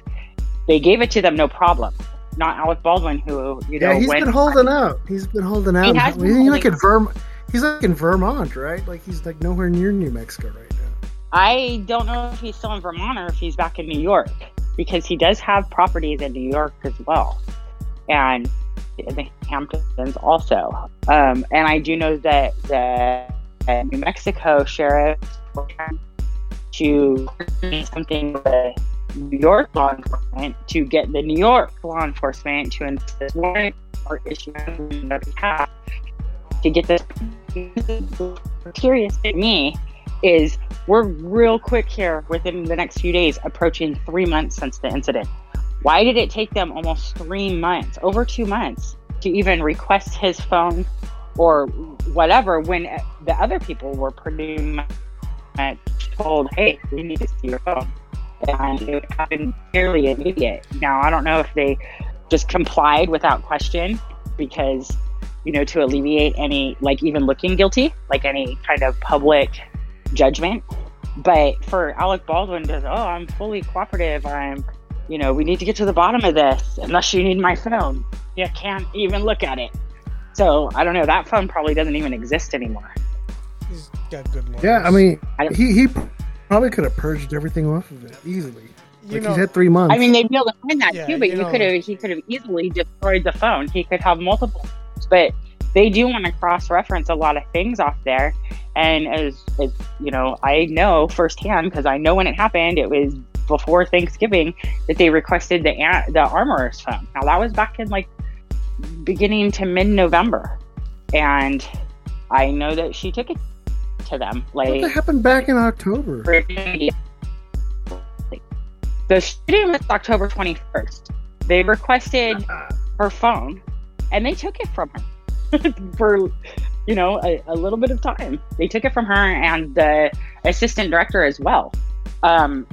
They gave it to them, no problem. Not Alec Baldwin, who you know
Yeah, he's
went
been holding out. He's been holding out.
He has been
like
holding
in Verm- He's like in Vermont, right? Like he's like nowhere near New Mexico right now.
I don't know if he's still in Vermont or if he's back in New York because he does have properties in New York as well, and the Hamptons also. Um, and I do know that the New Mexico sheriff to something with New York law enforcement to get the New York law enforcement to insist warrant or issue on their behalf to get this. Curious to me is we're real quick here within the next few days, approaching three months since the incident. Why did it take them almost three months, over two months, to even request his phone or whatever when the other people were pretty much told, hey, we need to see your phone? And it happened fairly immediate. Now, I don't know if they just complied without question because, you know, to alleviate any, like even looking guilty, like any kind of public judgment. But for Alec Baldwin to, oh, I'm fully cooperative. I'm, you know, we need to get to the bottom of this. Unless you need my phone, you can't even look at it. So I don't know. That phone probably doesn't even exist anymore.
He's got good lawyers.
Yeah, I mean, he he probably could have purged everything off of it easily.
You
like
know-
he's had three months.
I mean, they'd be able to find that
Yeah,
too, but
you
you
know-
could have he could have easily destroyed the phone. He could have multiple, but they do want to cross reference a lot of things off there. And as, as you know, I know firsthand because I know when it happened. It was before Thanksgiving that they requested the the armorer's phone. Now that was back in like beginning to mid November, and I know that she took it to them. Like
that happened back in October?
the shooting was October 21st. They requested her phone and they took it from her for, you know, a, a little bit of time. They took it from her and the assistant director as well. Um,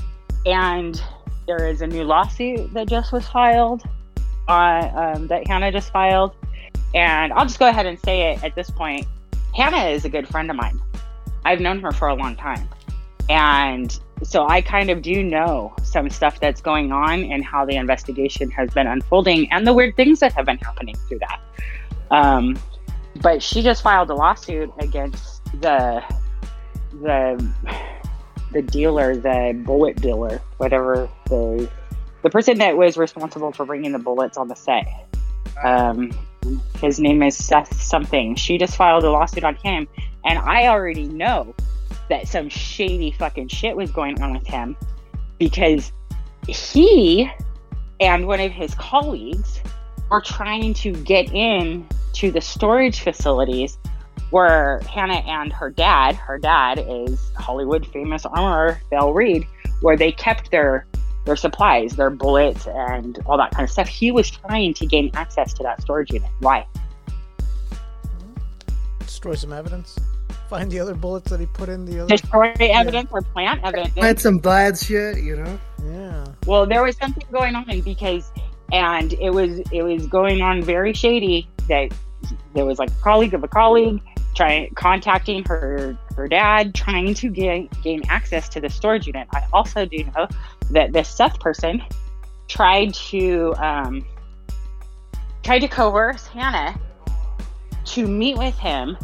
and there is a new lawsuit that just was filed, uh, um, that Hannah just filed. And I'll just go ahead and say it at this point. Hannah is a good friend of mine. I've known her for a long time. And so I kind of do know some stuff that's going on and how the investigation has been unfolding and the weird things that have been happening through that. Um, but she just filed a lawsuit against the the the dealer, the bullet dealer, whatever the the person that was responsible for bringing the bullets on the set. Um, his name is Seth something. She just filed a lawsuit on him, and I already know that some shady fucking shit was going on with him because he and one of his colleagues were trying to get in to the storage facilities where Hannah and her dad, her dad is Hollywood famous armorer Bill Reed, where they kept their their supplies, their bullets, and all that kind of stuff. He was trying to gain access to that storage unit. Why?
Destroy some evidence. Find the other bullets that he put in the other.
Destroy evidence or plant evidence.
Had some bad shit, you know.
Yeah.
Well, there was something going on because, and it was it was going on very shady. That there was like a colleague of a colleague trying contacting her her dad, trying to gain gain access to the storage unit. I also do know that this Seth person tried to um, tried to coerce Hannah to meet with him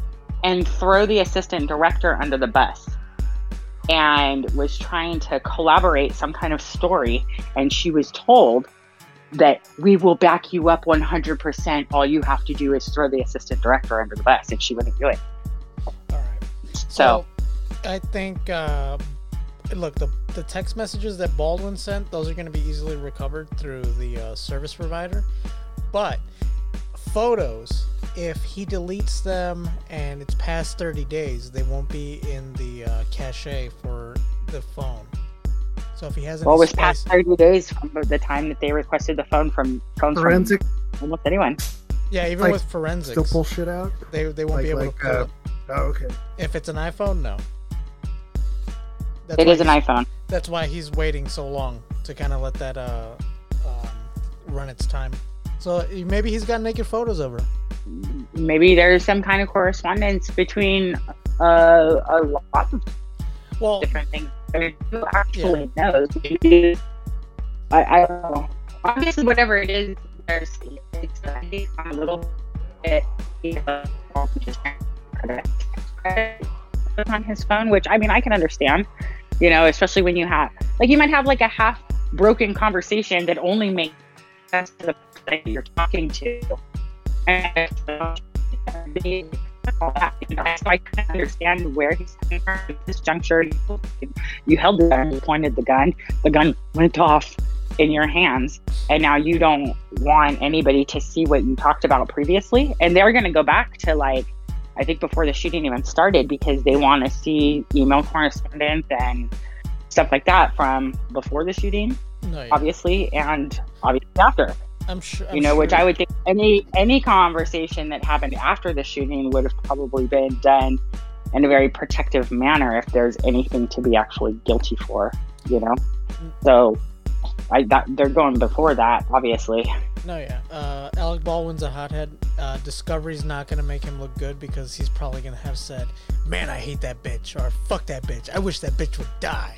and throw the assistant director under the bus and was trying to collaborate some kind of story. And she was told that we will back you up 100% all you have to do is throw the assistant director under the bus. And she wouldn't do it. So,
I think, uh, look, the, the text messages that Baldwin sent, those are going to be easily recovered through the uh, service provider. But photos, if he deletes them and it's past 30 days, they won't be in the uh, cache for the phone. So if he hasn't,
well, it was past 30 days from the time that they requested the phone from phones
Forensic.
from almost anyone.
Yeah, even
Like,
with forensics,
Still pull shit out.
they they won't
Like,
be able
like,
to pull
uh,
it.
oh, okay.
If it's an iPhone, no. That's
It
why
is an iPhone.
That's why he's waiting so long to kind of let that uh, um, run its time. So maybe he's got naked photos of her.
Maybe there's some kind of correspondence between uh, a lot of
well,
different things. I mean, who actually knows? Maybe- I, I don't know. Obviously, whatever it is, there's it's a little bit you know, on his phone, which I mean, I can understand, you know, especially when you have like you might have like a half broken conversation that only makes sense to the person that you're talking to. And all that, you know, so I can understand where he's coming from at this juncture. You held the gun, you pointed the gun, the gun went off in your hands, and now you don't want anybody to see what you talked about previously. And they're going to go back to like, I think before the shooting even started because they want to see email correspondence and stuff like that from before the shooting, obviously, and obviously after
I'm sure. I'm
you know, which I would think any any conversation that happened after the shooting would have probably been done in a very protective manner if there's anything to be actually guilty for, you know. So, I that they're going before that, obviously.
No, yeah. Uh, Alec Baldwin's a hothead. Uh, Discovery's not gonna make him look good because he's probably gonna have said, "Man, I hate that bitch," or "Fuck that bitch. I wish that bitch would die."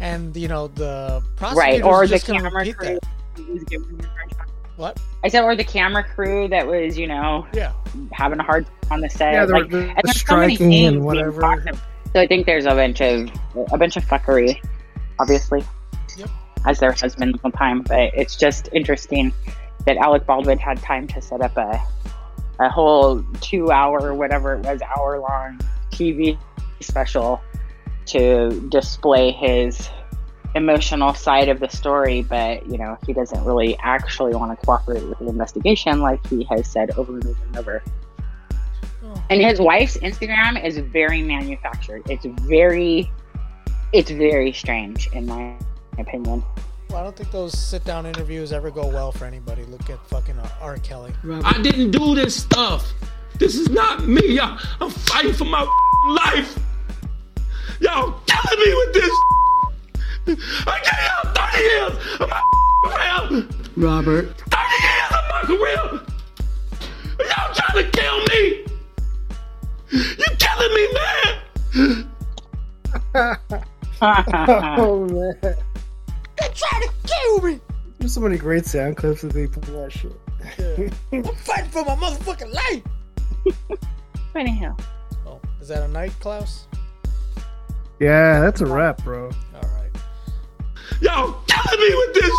And you know the
Right,
prosecutor's
or
just gonna
camera
repeat
crew.
that. What?
I said, or the camera crew that was, you know,
yeah,
having a hard time on the set.
Yeah, the-
like,
the-
and
the
there's so many
striking and whatever.
So I think there's a bunch of a bunch of fuckery, obviously,
Yep.
as there has been the whole time. But it's just interesting that Alec Baldwin had time to set up a a whole two hour, whatever it was, hour long TV special to display his emotional side of the story, but you know, he doesn't really actually want to cooperate with the investigation like he has said over and over and over. And his wife's Instagram is very manufactured. It's very it's very strange in my opinion.
Well, I don't think those sit-down interviews ever go well for anybody. Look at fucking uh, R. Kelly.
I didn't do this stuff. This is not me. Y'all, I'm fighting for my life. Y'all killing me with this. I gave y'all 30 years of my career.
Robert.
30 years of my career. Y'all trying to kill me. You killing me, man.
oh man.
They're trying to kill me.
There's so many great sound clips that they pull that shit.
I'm fighting for my motherfucking life.
Anyhow.
Oh, is that a night, Klaus?
Yeah, that's a wrap, bro.
Y'all killing me with this.